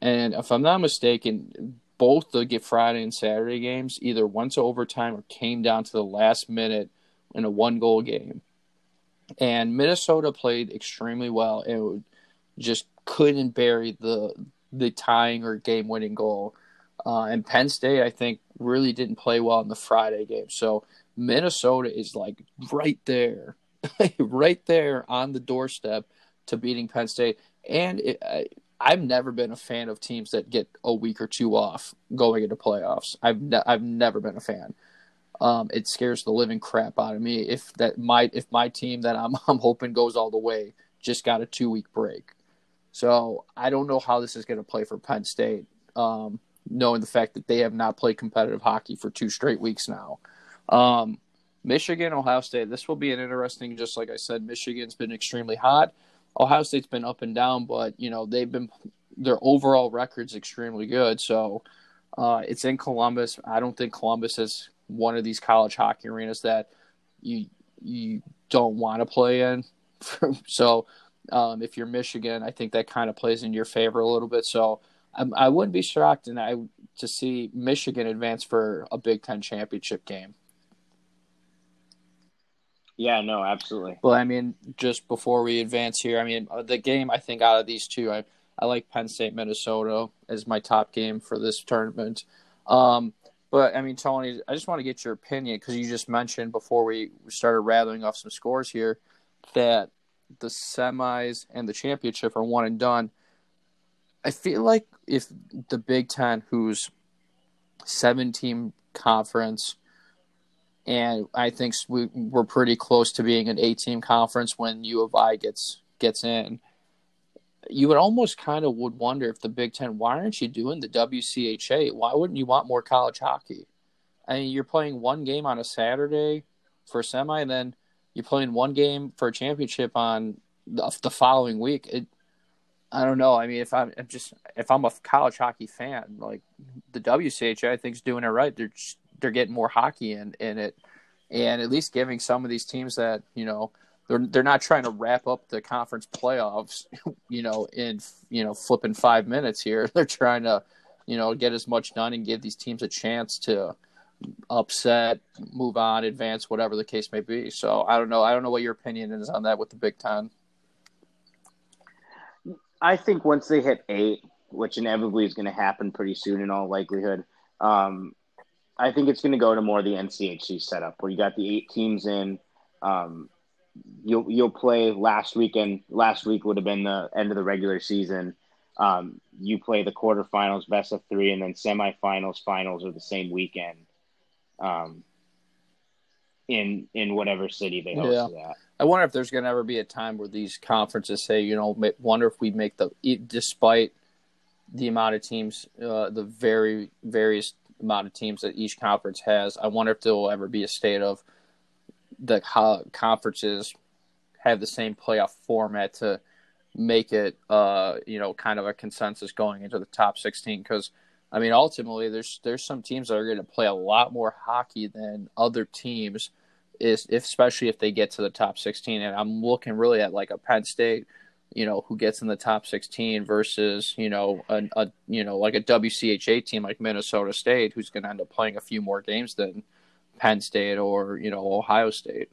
And if I'm not mistaken, both the Get Friday and Saturday games either went to overtime or came down to the last minute in a one goal game. And Minnesota played extremely well and just couldn't bury the the tying or game winning goal. Uh, and Penn State, I think, really didn't play well in the Friday game. So Minnesota is like right there, right there on the doorstep to beating Penn State. And it, I've never been a fan of teams that get a week or two off going into playoffs. I've ne- I've never been a fan. Um, it scares the living crap out of me if that my if my team that I'm I'm hoping goes all the way just got a two week break. So I don't know how this is going to play for Penn State, um, knowing the fact that they have not played competitive hockey for two straight weeks now. Um, Michigan, Ohio State. This will be an interesting. Just like I said, Michigan's been extremely hot. Ohio State's been up and down, but you know they've been their overall record's extremely good. So uh, it's in Columbus. I don't think Columbus is one of these college hockey arenas that you you don't want to play in. so um, if you're Michigan, I think that kind of plays in your favor a little bit. So I'm, I would not be shocked and I to see Michigan advance for a Big Ten championship game. Yeah, no, absolutely. Well, I mean, just before we advance here, I mean, uh, the game I think out of these two, I I like Penn State Minnesota as my top game for this tournament. Um, but I mean, Tony, I just want to get your opinion because you just mentioned before we started rattling off some scores here that the semis and the championship are one and done. I feel like if the Big Ten, who's seven team conference, and I think we, we're pretty close to being an eight team conference when U of I gets gets in. You would almost kind of would wonder if the Big Ten, why aren't you doing the WCHA? Why wouldn't you want more college hockey? I mean, you're playing one game on a Saturday for semi, and then you're playing one game for a championship on the, the following week. It, I don't know. I mean, if I'm, I'm, just if I'm a college hockey fan, like the WCHA, I think is doing it right. They're just, they're getting more hockey in in it, and at least giving some of these teams that you know they're they're not trying to wrap up the conference playoffs, you know, in you know flipping five minutes here. They're trying to, you know, get as much done and give these teams a chance to upset, move on, advance, whatever the case may be. So I don't know. I don't know what your opinion is on that with the Big Ten. I think once they hit eight, which inevitably is going to happen pretty soon in all likelihood, um, I think it's going to go to more the NCHC setup where you got the eight teams in. Um, you'll you'll play last weekend. Last week would have been the end of the regular season. Um, you play the quarterfinals, best of three, and then semifinals, finals are the same weekend. Um, in in whatever city they host yeah. at. I wonder if there's going to ever be a time where these conferences say, you know, wonder if we make the despite the amount of teams, uh, the very various amount of teams that each conference has. I wonder if there will ever be a state of the conferences have the same playoff format to make it, uh, you know, kind of a consensus going into the top 16. Because, I mean, ultimately, there's there's some teams that are going to play a lot more hockey than other teams, is if, especially if they get to the top 16. And I'm looking really at like a Penn State, you know, who gets in the top 16 versus, you know, a, a you know like a WCHA team like Minnesota State, who's going to end up playing a few more games than Penn State or you know Ohio State.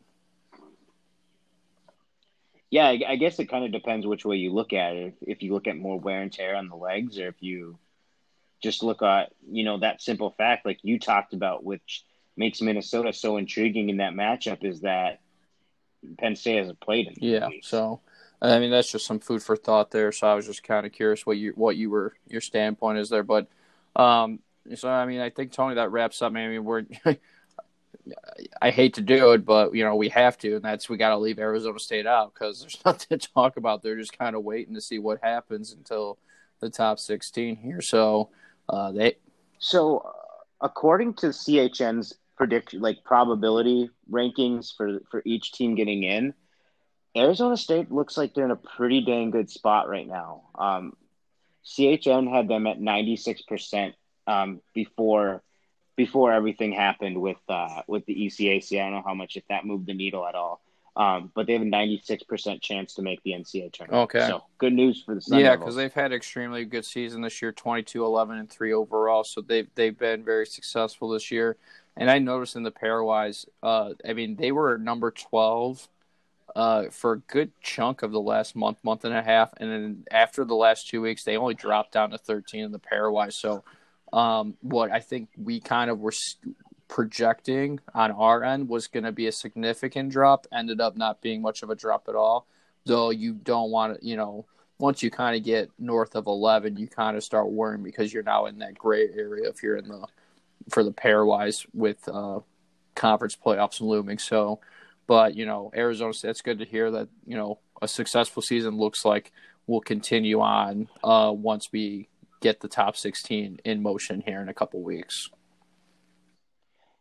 Yeah, I guess it kind of depends which way you look at it. If you look at more wear and tear on the legs, or if you just look at you know that simple fact, like you talked about, which makes Minnesota so intriguing in that matchup, is that Penn State hasn't played in. Yeah, so I mean that's just some food for thought there. So I was just kind of curious what you what you were your standpoint is there, but um, so I mean I think Tony that wraps up. I mean we're I hate to do it, but you know we have to, and that's we got to leave Arizona State out because there's nothing to talk about. They're just kind of waiting to see what happens until the top 16 here. So uh, they. So uh, according to CHN's predict like probability rankings for for each team getting in, Arizona State looks like they're in a pretty dang good spot right now. Um, CHN had them at 96 percent um, before before everything happened with uh, with the ECAC. I don't know how much if that moved the needle at all. Um, but they have a 96% chance to make the NCAA tournament. Okay. So good news for the Sun Yeah, because they've had extremely good season this year 22, 11, and 3 overall. So they've, they've been very successful this year. And I noticed in the pairwise, uh, I mean, they were number 12 uh, for a good chunk of the last month, month and a half. And then after the last two weeks, they only dropped down to 13 in the pairwise. So um, what I think we kind of were projecting on our end was going to be a significant drop ended up not being much of a drop at all. Though you don't want to, you know, once you kind of get north of 11, you kind of start worrying because you're now in that gray area if you're in the for the pairwise with uh, conference playoffs looming. So, but you know, Arizona State. It's good to hear that you know a successful season looks like will continue on uh, once we get the top 16 in motion here in a couple weeks.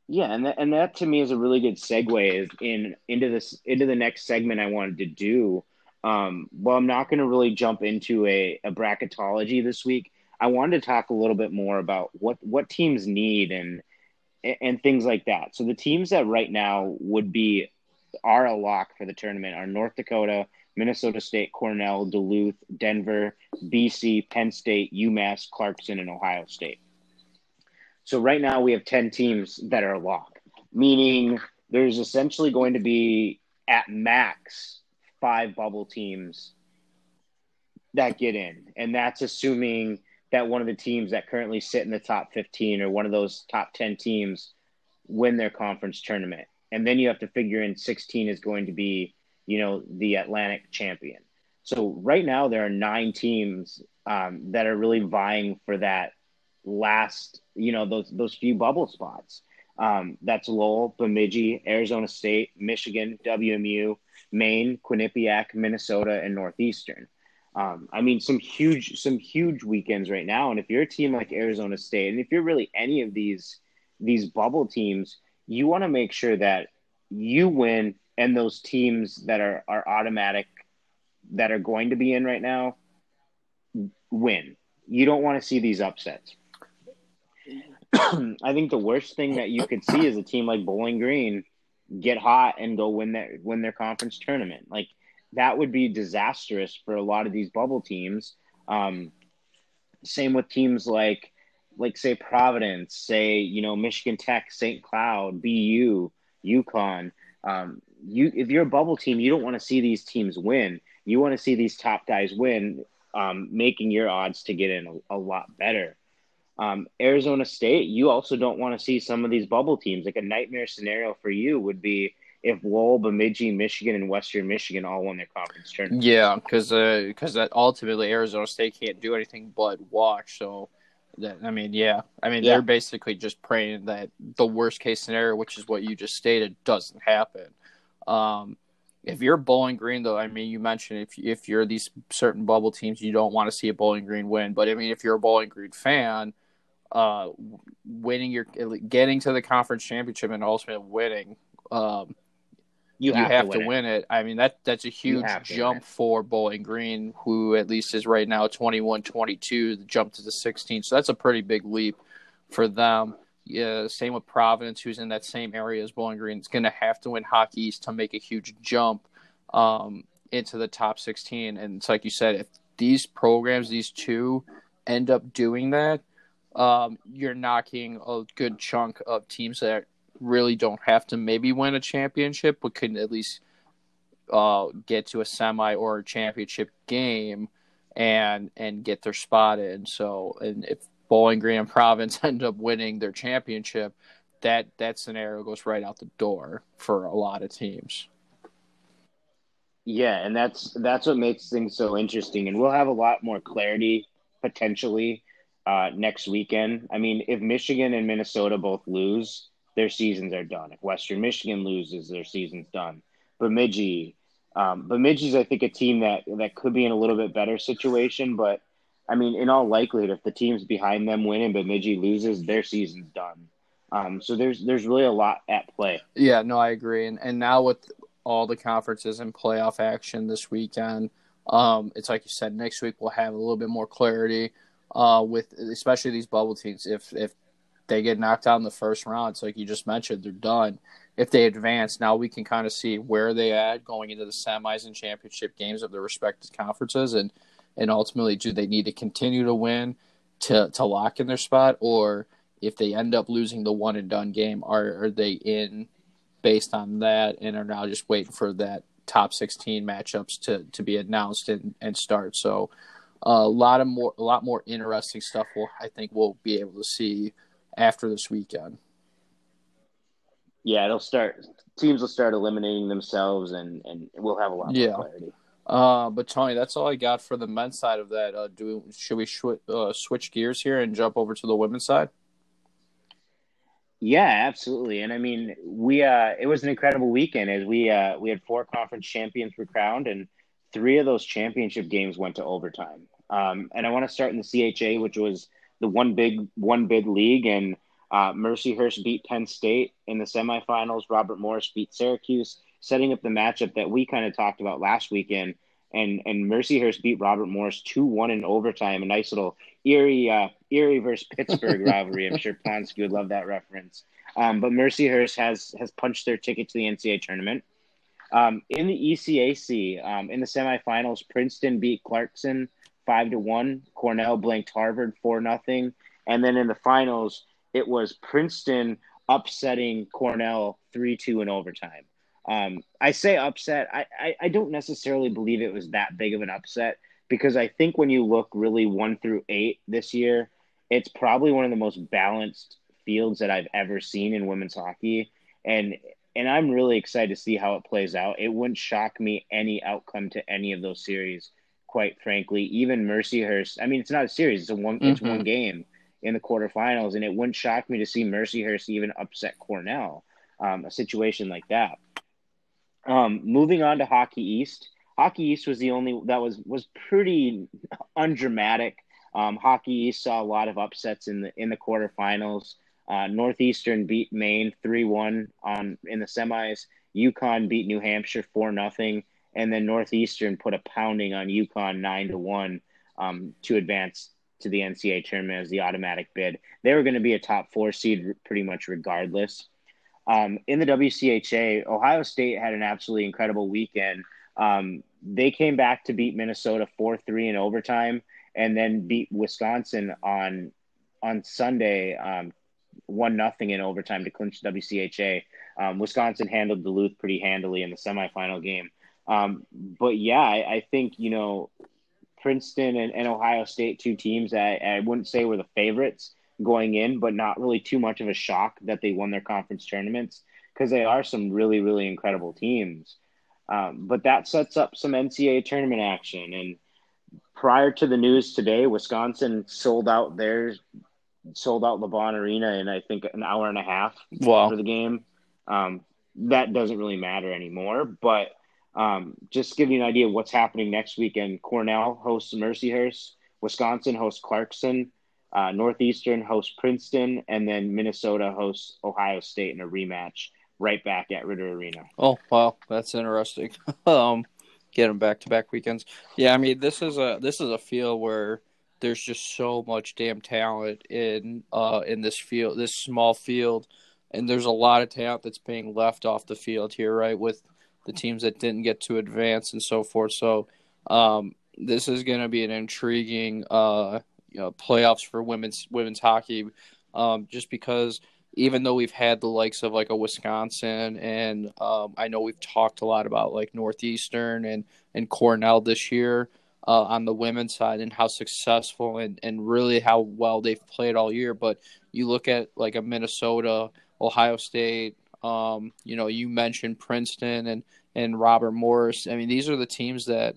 Yeah, and that, and that to me is a really good segue in into this into the next segment I wanted to do. Um, well, I'm not going to really jump into a, a bracketology this week. I wanted to talk a little bit more about what what teams need and and things like that. So the teams that right now would be are a lock for the tournament are North Dakota, Minnesota State, Cornell, Duluth, Denver, BC, Penn State, UMass, Clarkson, and Ohio State. So right now we have 10 teams that are a lock, meaning there's essentially going to be at max five bubble teams that get in. And that's assuming that one of the teams that currently sit in the top 15 or one of those top 10 teams win their conference tournament. And then you have to figure in 16 is going to be, you know, the Atlantic champion. So right now there are nine teams um, that are really vying for that last, you know, those those few bubble spots. Um, that's Lowell, Bemidji, Arizona State, Michigan, WMU, Maine, Quinnipiac, Minnesota, and Northeastern. Um, I mean, some huge, some huge weekends right now. And if you're a team like Arizona State, and if you're really any of these these bubble teams, you want to make sure that you win, and those teams that are are automatic that are going to be in right now win. You don't want to see these upsets. I think the worst thing that you could see is a team like Bowling Green get hot and go win their win their conference tournament. Like that would be disastrous for a lot of these bubble teams. Um, same with teams like like say Providence, say you know Michigan Tech, St. Cloud, BU, UConn. Um, you if you're a bubble team, you don't want to see these teams win. You want to see these top guys win, um, making your odds to get in a, a lot better. Um, Arizona State, you also don't want to see some of these bubble teams. Like a nightmare scenario for you would be if Lowell, Bemidji, Michigan, and Western Michigan all won their conference tournament. Yeah, because because uh, ultimately Arizona State can't do anything but watch. So I mean, yeah, I mean yeah. they're basically just praying that the worst case scenario, which is what you just stated, doesn't happen. Um, if you're Bowling Green, though, I mean, you mentioned if if you're these certain bubble teams, you don't want to see a Bowling Green win. But I mean, if you're a Bowling Green fan, uh, winning your getting to the conference championship and ultimately winning, um, you, you have, have, to, win, to win it. I mean that that's a huge jump for Bowling Green, who at least is right now 21-22, the jump to the 16. So that's a pretty big leap for them. Yeah, same with Providence, who's in that same area as Bowling Green. It's going to have to win Hockey East to make a huge jump um, into the top 16. And it's like you said, if these programs, these two, end up doing that, um, you're knocking a good chunk of teams that really don't have to maybe win a championship, but can at least uh, get to a semi or a championship game and and get their spot in. So, and if Bowling Green and Providence end up winning their championship, that that scenario goes right out the door for a lot of teams. Yeah, and that's that's what makes things so interesting, and we'll have a lot more clarity potentially uh, next weekend. I mean, if Michigan and Minnesota both lose, their seasons are done. If Western Michigan loses, their season's done. Bemidji, um, Bemidji's I think a team that that could be in a little bit better situation, but I mean, in all likelihood, if the teams behind them win and Bemidji loses, their season's done. Um, so there's there's really a lot at play. Yeah, no, I agree. And and now with all the conferences and playoff action this weekend, um, it's like you said, next week we'll have a little bit more clarity uh, with especially these bubble teams. If if they get knocked out in the first round, it's like you just mentioned, they're done. If they advance, now we can kind of see where they at going into the semis and championship games of their respective conferences, and and ultimately, do they need to continue to win to to lock in their spot, or if they end up losing the one and done game, are are they in based on that and are now just waiting for that top 16 matchups to to be announced and, and start. So a lot of more a lot more interesting stuff we'll I think we'll be able to see after this weekend. Yeah, it'll start teams will start eliminating themselves and and we'll have a lot yeah. more clarity. Uh, but Tony, that's all I got for the men's side of that. Uh, do we, should we sh- uh, switch gears here and jump over to the women's side? Yeah, absolutely. And I mean, we uh, it was an incredible weekend as we uh, we had four conference champions were crowned, and three of those championship games went to overtime. Um, and I want to start in the CHA, which was the one big one bid league, and uh, Mercyhurst beat Penn State in the semifinals. Robert Morris beat Syracuse, setting up the matchup that we kind of talked about last weekend. and and Mercyhurst beat Robert Morris two one in overtime. A nice little Erie uh, Erie versus Pittsburgh rivalry. I'm sure Ponsky would love that reference. Um, but Mercyhurst has has punched their ticket to the NCAA tournament. Um, in the ECAC, um, in the semifinals, Princeton beat Clarkson five to one. Cornell blanked Harvard four nothing, and then in the finals, it was Princeton upsetting Cornell three two in overtime. Um, I say upset. I, I, I don't necessarily believe it was that big of an upset because I think when you look really one through eight this year, it's probably one of the most balanced fields that I've ever seen in women's hockey. And and I'm really excited to see how it plays out. It wouldn't shock me any outcome to any of those series, quite frankly. Even Mercyhurst. I mean, it's not a series; it's a one. Mm-hmm. It's one game in the quarterfinals, and it wouldn't shock me to see Mercyhurst even upset Cornell. Um, a situation like that. Um, moving on to Hockey East. Hockey East was the only that was was pretty undramatic. Um, Hockey East saw a lot of upsets in the in the quarterfinals. Uh, Northeastern beat Maine three one on in the semis. UConn beat New Hampshire four nothing, and then Northeastern put a pounding on UConn nine to one um, to advance to the NCAA tournament as the automatic bid. They were going to be a top four seed pretty much regardless. Um, in the WCHA, Ohio State had an absolutely incredible weekend. Um, they came back to beat Minnesota 4 3 in overtime and then beat Wisconsin on on Sunday um, one nothing in overtime to clinch WCHA. Um, Wisconsin handled Duluth pretty handily in the semifinal game. Um, but yeah, I, I, think you know Princeton and, and Ohio State, two teams I, I, wouldn't say were the favorites, going in, but not really too much of a shock that they won their conference tournaments because they are some really, really incredible teams. Um, but that sets up some NCAA tournament action. And prior to the news today, Wisconsin sold out their sold out LaBahn Arena in I think an hour and a half wow. for the game. Um, that doesn't really matter anymore. But um, just give you an idea of what's happening next weekend. Cornell hosts Mercyhurst. Wisconsin hosts Clarkson. Uh, Northeastern hosts Princeton, and then Minnesota hosts Ohio State in a rematch right back at Ridder Arena. Oh wow, that's interesting. um, get them back to back weekends. Yeah, I mean this is a this is a field where there's just so much damn talent in uh in this field, this small field, and there's a lot of talent that's being left off the field here, right? With the teams that didn't get to advance and so forth. So, um, this is going to be an intriguing uh you know, playoffs for women's women's hockey, um, just because even though we've had the likes of like a Wisconsin and um, I know we've talked a lot about like Northeastern and and Cornell this year uh, on the women's side and how successful and and really how well they've played all year. But you look at like a Minnesota, Ohio State. Um, you know, you mentioned Princeton and and Robert Morris. I mean, these are the teams that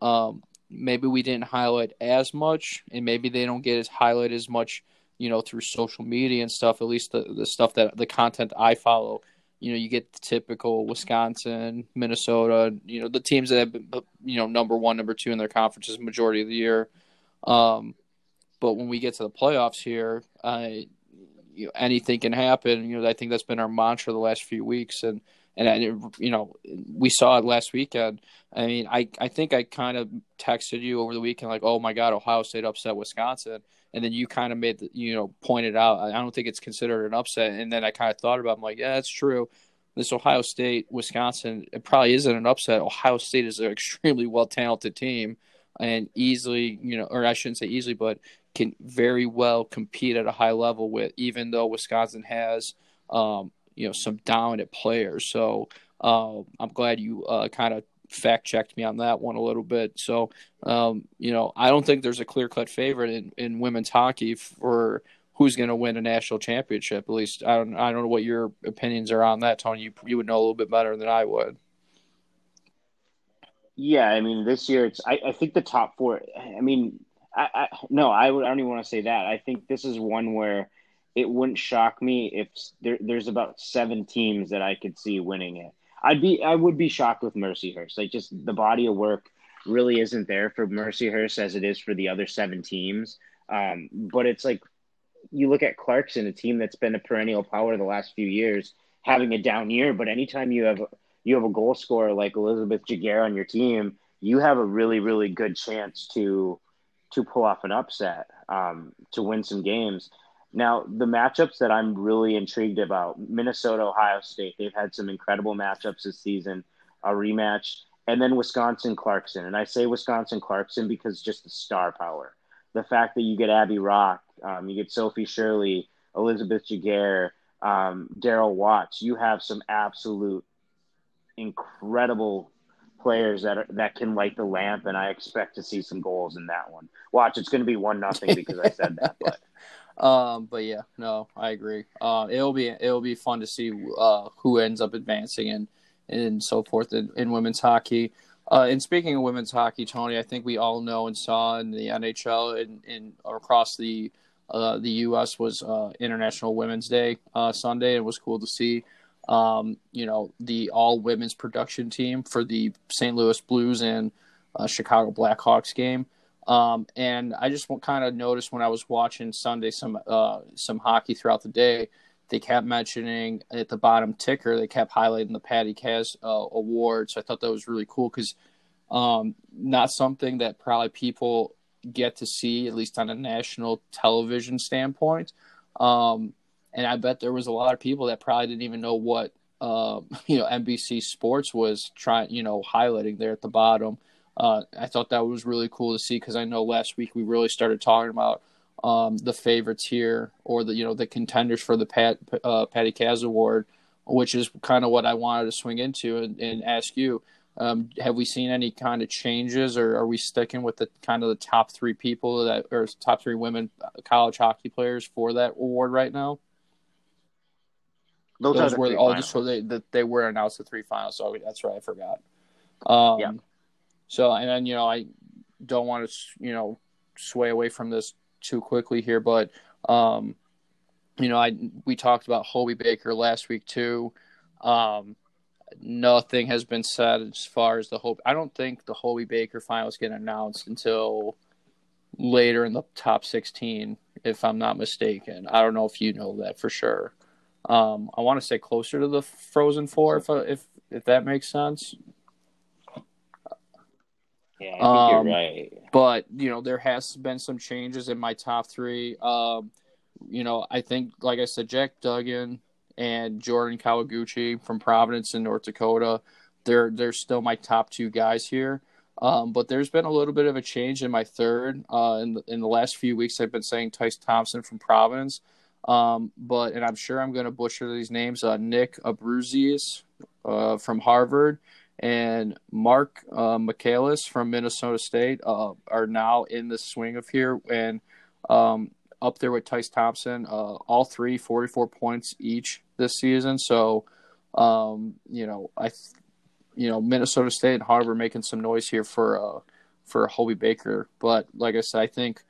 um, maybe we didn't highlight as much, and maybe they don't get as highlighted as much, you know, through social media and stuff. At least the the stuff that the content I follow, you know, you get the typical Wisconsin, Minnesota, you know, the teams that have been, you know, number one, number two in their conferences majority of the year. Um, but when we get to the playoffs here, I, you know, anything can happen. You know, I think that's been our mantra the last few weeks, and and you know we saw it last weekend. I mean, I I think I kind of texted you over the weekend like, oh my God, Ohio State upset Wisconsin, and then you kind of made the, you know pointed out I don't think it's considered an upset, and then I kind of thought about it, I'm like, yeah, that's true. This Ohio State Wisconsin it probably isn't an upset. Ohio State is an extremely well talented team, and easily you know, or I shouldn't say easily, but can very well compete at a high level with even though Wisconsin has um, you know some dominant players. So uh, I'm glad you uh, kind of fact checked me on that one a little bit. So um, you know I don't think there's a clear cut favorite in, in women's hockey for who's going to win a national championship. At least I don't I don't know what your opinions are on that, Tony. You you would know a little bit better than I would. Yeah, I mean this year it's I, I think the top four. I mean I, I no I would I don't even want to say that. I think this is one where it wouldn't shock me if there, there's about seven teams that I could see winning it. I'd be I would be shocked with Mercyhurst. Like just the body of work really isn't there for Mercyhurst as it is for the other seven teams. Um, but it's like you look at Clarkson, a team that's been a perennial power the last few years, having a down year. But anytime you have you have a goal scorer like Elizabeth Giguère on your team, you have a really really good chance to to pull off an upset um, to win some games. Now, the matchups that I'm really intrigued about Minnesota, Ohio State, they've had some incredible matchups this season, a rematch, and then Wisconsin, Clarkson. And I say Wisconsin, Clarkson because just the star power. The fact that you get Abby Roque, um, you get Sophie Shirley, Elizabeth Giguère, um, Daryl Watts, you have some absolute incredible players that are, that can light the lamp, and I expect to see some goals in that one. Watch, it's going to be one nothing because I said that, but. Um, but yeah, no, I agree. Uh, it'll be it'll be fun to see uh, who ends up advancing and and so forth in, in women's hockey. Uh, and speaking of women's hockey, Tony, I think we all know and saw in the NHL and, across the uh, the U.S. was uh, International Women's Day uh, Sunday. It was cool to see um, you know, the all women's production team for the St. Louis Blues and uh, Chicago Blackhawks game. Um, and I just kind of noticed when I was watching Sunday some uh, some hockey throughout the day, they kept mentioning at the bottom ticker, they kept highlighting the Patty Kaz uh, award. So I thought that was really cool because um, not something that probably people get to see, at least on a national television standpoint. Um, and I bet there was a lot of people that probably didn't even know what um, you know NBC Sports was trying, you know, highlighting there at the bottom. Uh, I thought that was really cool to see because I know last week we really started talking about um, the favorites here or the you know the contenders for the Pat uh, Patty Kaz Award, which is kind of what I wanted to swing into and, and ask you. Um, have we seen any kind of changes, or are we sticking with the kind of the top three people that, or top three women uh, college hockey players for that award right now? Those, Those were all just so they that they were announced the three finals. So that's right, I forgot. Um, yeah. So and then you know I don't want to you know sway away from this too quickly here, but um, you know I we talked about Hobey Baker last week too. Um, nothing has been said as far as the hope. I don't think the Hobey Baker finals get announced until later in the top 16, if I'm not mistaken. I don't know if you know that for sure. Um, I want to say closer to the Frozen Four, if if if that makes sense. Yeah, I think um, you're right. But you know, there has been some changes in my top three. Um, you know, I think, like I said, Jack Dugan and Jordan Kawaguchi from Providence in North Dakota. They're they're still my top two guys here. Um, but there's been a little bit of a change in my third. Uh, in the, in the last few weeks, I've been saying Tyce Thompson from Providence. Um, but and I'm sure I'm going to butcher these names. Uh, Nick Abruzzese uh, from Harvard and Marc uh, Michaelis from Minnesota State uh, are now in the swing of here and um, up there with Tyce Thompson. Uh, all three 44 points each this season. So um, you know I, you know Minnesota State and Harvard making some noise here for uh, for Hobey Baker. But like I said, I think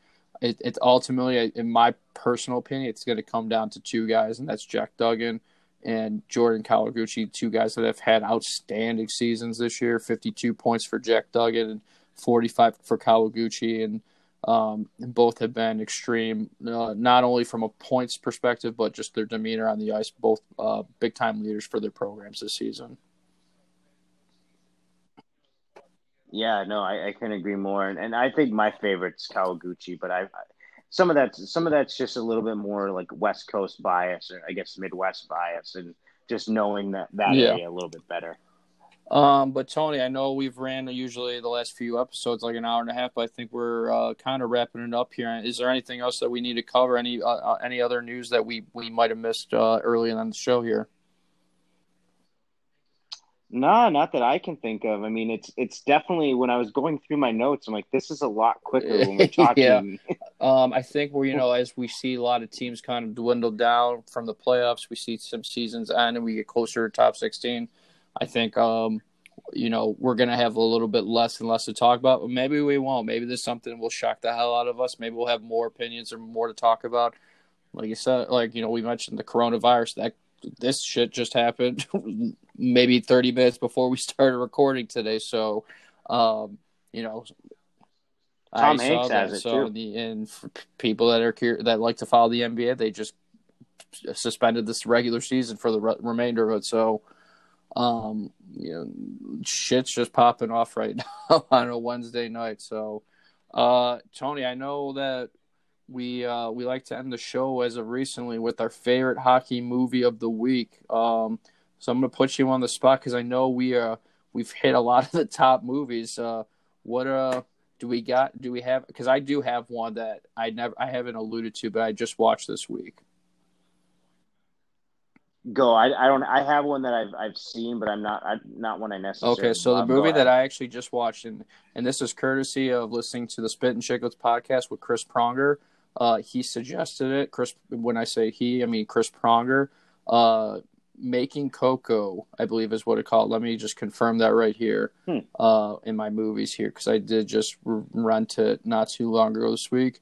it, it ultimately, in my personal opinion, it's going to come down to two guys, and that's Jack Dugan and Jordan Kawaguchi, two guys that have had outstanding seasons this year. Fifty-two points for Jack Dugan and forty-five for Kawaguchi, and um, and both have been extreme, uh, not only from a points perspective, but just their demeanor on the ice. Both uh, big time leaders for their programs this season. Yeah, no, I, I can agree more, and, and I think my favorite's Kawaguchi, but I, I some of that's some of that's just a little bit more like West Coast bias, or I guess Midwest bias, and just knowing that that yeah. area a little bit better. Um, but Tony, I know we've ran usually the last few episodes like an hour and a half, but I think we're uh, kind of wrapping it up here. Is there anything else that we need to cover? Any uh, uh any other news that we we might have missed uh, early in the show here? No, not that I can think of. I mean, it's it's definitely when I was going through my notes, I'm like, this is a lot quicker when we're talking. yeah. um, I think we're you know as we see a lot of teams kind of dwindle down from the playoffs, we see some seasons end and we get closer to top 16. I think um, you know we're gonna have a little bit less and less to talk about, but maybe we won't. Maybe there's something will shock the hell out of us. Maybe we'll have more opinions or more to talk about. Like you said, like you know, we mentioned the coronavirus that this shit just happened maybe 30 minutes before we started recording today. So, um, you know, Tom I Hanks has it so too. The, and for people that are that like to follow the NBA, they just suspended this regular season for the re- remainder of it. So, Um, you know, shit's just popping off right now on a Wednesday night. So, uh, Tony, I know that we uh, we like to end the show as of recently with our favorite hockey movie of the week. Um, so I'm gonna put you on the spot because I know we uh we've hit a lot of the top movies. Uh, what uh do we got? Do we have? Because I do have one that I never I haven't alluded to, but I just watched this week. Go. I, I don't. I have one that I've I've seen, but I'm not. I'm not one I necessarily. Okay, so the movie that I actually just watched, and and this is courtesy of listening to the Spit and Chicklets podcast with Chris Pronger. Uh, he suggested it. Chris, when I say he, I mean Chris Pronger. Uh, Making Coco, I believe is what it called. Let me just confirm that right here hmm. uh, in my movies here because I did just rent it not too long ago this week.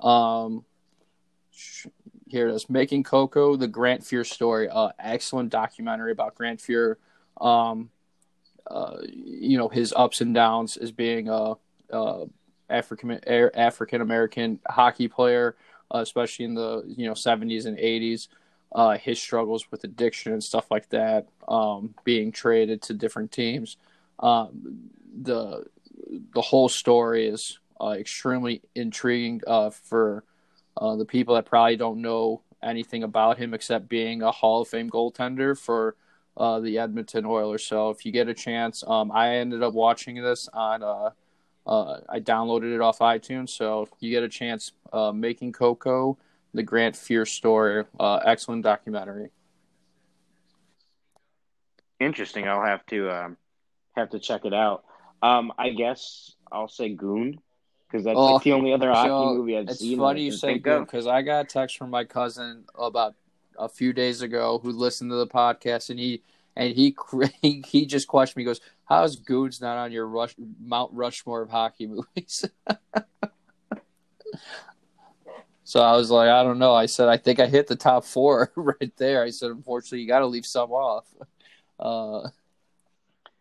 Um, here it is Making Coco, the Grant Fuhr story. Uh, excellent documentary about Grant Fuhr. Um, uh, you know, his ups and downs as being a, a African African American hockey player, uh, especially in the you know 70s and 80s uh, his struggles with addiction and stuff like that, um, being traded to different teams. Um, the the whole story is uh, extremely intriguing uh, for uh, the people that probably don't know anything about him except being a Hall of Fame goaltender for uh, the Edmonton Oilers. So if you get a chance, um, I ended up watching this on. Uh, I downloaded it off iTunes, so you get a chance, making Coco the Grant Fuhr story. Uh, excellent documentary. Interesting. I'll have to um, have to check it out. Um, I guess I'll say Goon because that's oh, like the only other hockey so movie I've it's seen. It's funny you say Goon because I got a text from my cousin about a few days ago who listened to the podcast and he and he he, he just questioned me. He goes, "How's Goons not on your Rush, Mount Rushmore of hockey movies?" So I was like, I don't know. I said, I think I hit the top four right there. I said, unfortunately, you got to leave some off. Uh,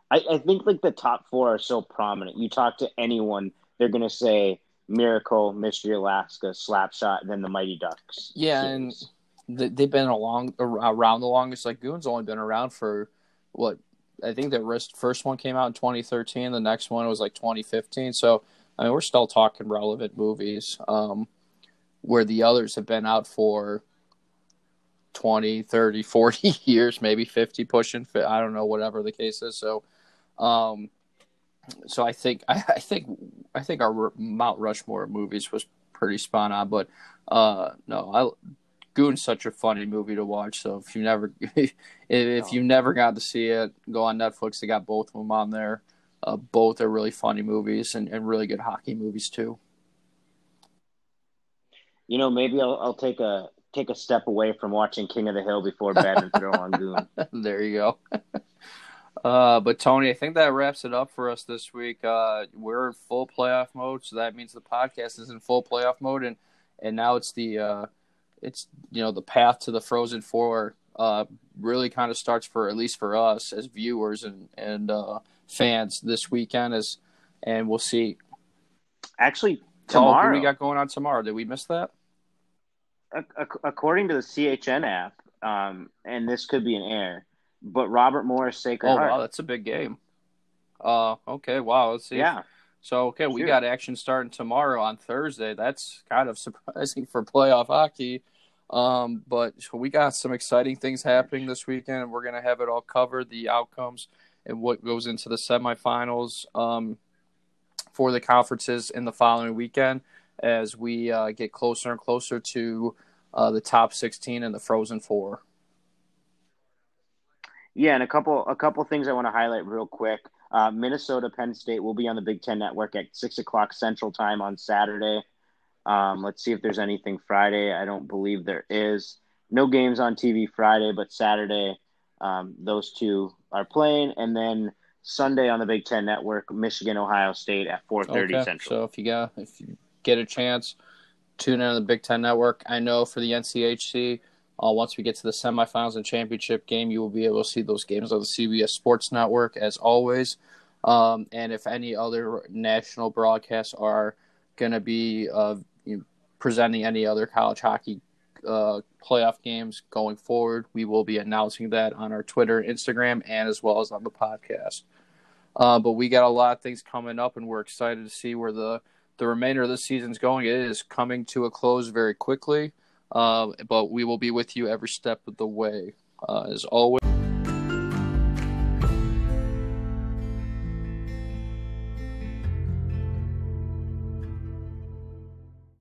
I, I think like the top four are so prominent. You talk to anyone, they're gonna say Miracle, Mystery Alaska, Slapshot, and then the Mighty Ducks. Yeah, series. and they've been along around the longest. Like Goon's only been around for what I think the first one came out in 2013. The next one was like 2015. So I mean, we're still talking relevant movies. Um, where the others have been out for 20, 30, 40 years, maybe 50 pushing, I don't know, whatever the case is. So, um, so I think, I, I think, I think our Mount Rushmore movies was pretty spot on, but, uh, no, I, Goon's such a funny movie to watch. So if you never, if, you never got to see it, go on Netflix. They got both of them on there. Uh, both are really funny movies and, and really good hockey movies too you know, maybe I'll, I'll take a take a step away from watching King of the Hill before bed and throw on Goon. there you go. Uh, but Tony, I think that wraps it up for us this week. Uh, we're in full playoff mode, so that means the podcast is in full playoff mode, and and now it's the uh, it's you know the path to the Frozen Four uh, really kind of starts for at least for us as viewers and and uh, fans this weekend is, and we'll see. Actually, tomorrow, oh, we got going on tomorrow? Did we miss that? according to the CHN app, um, and this could be an error, but Robert Morris Sacred oh, Heart. wow, that's a big game. Uh, okay, wow, let's see. Yeah. So okay, we got action starting tomorrow on Thursday. That's kind of surprising for playoff hockey. Um, but we got some exciting things happening this weekend. We're gonna have it all covered, the outcomes and what goes into the semifinals um, for the conferences in the following weekend as we uh, get closer and closer to uh, the top 16 and the Frozen Four. Yeah, and a couple a couple things I want to highlight real quick. Uh, Minnesota Penn State will be on the Big Ten Network at six o'clock Central Time on Saturday. Um, let's see if there's anything Friday. I don't believe there is. No games on TV Friday, but Saturday, um, those two are playing, and then Sunday on the Big Ten Network, Michigan Ohio State at four thirty okay. Central. So if you got if you get a chance, tune in on the Big Ten Network. I know for the NCHC, uh, once we get to the semifinals and championship game, you will be able to see those games on the CBS Sports Network as always. Um, and if any other national broadcasts are going to be uh, presenting any other college hockey uh, playoff games going forward. We will be announcing that on our Twitter, Instagram, and as well as on the podcast. Uh, but we got a lot of things coming up, and we're excited to see where the the remainder of the season's going. It is coming to a close very quickly, uh, but we will be with you every step of the way. Uh, as always.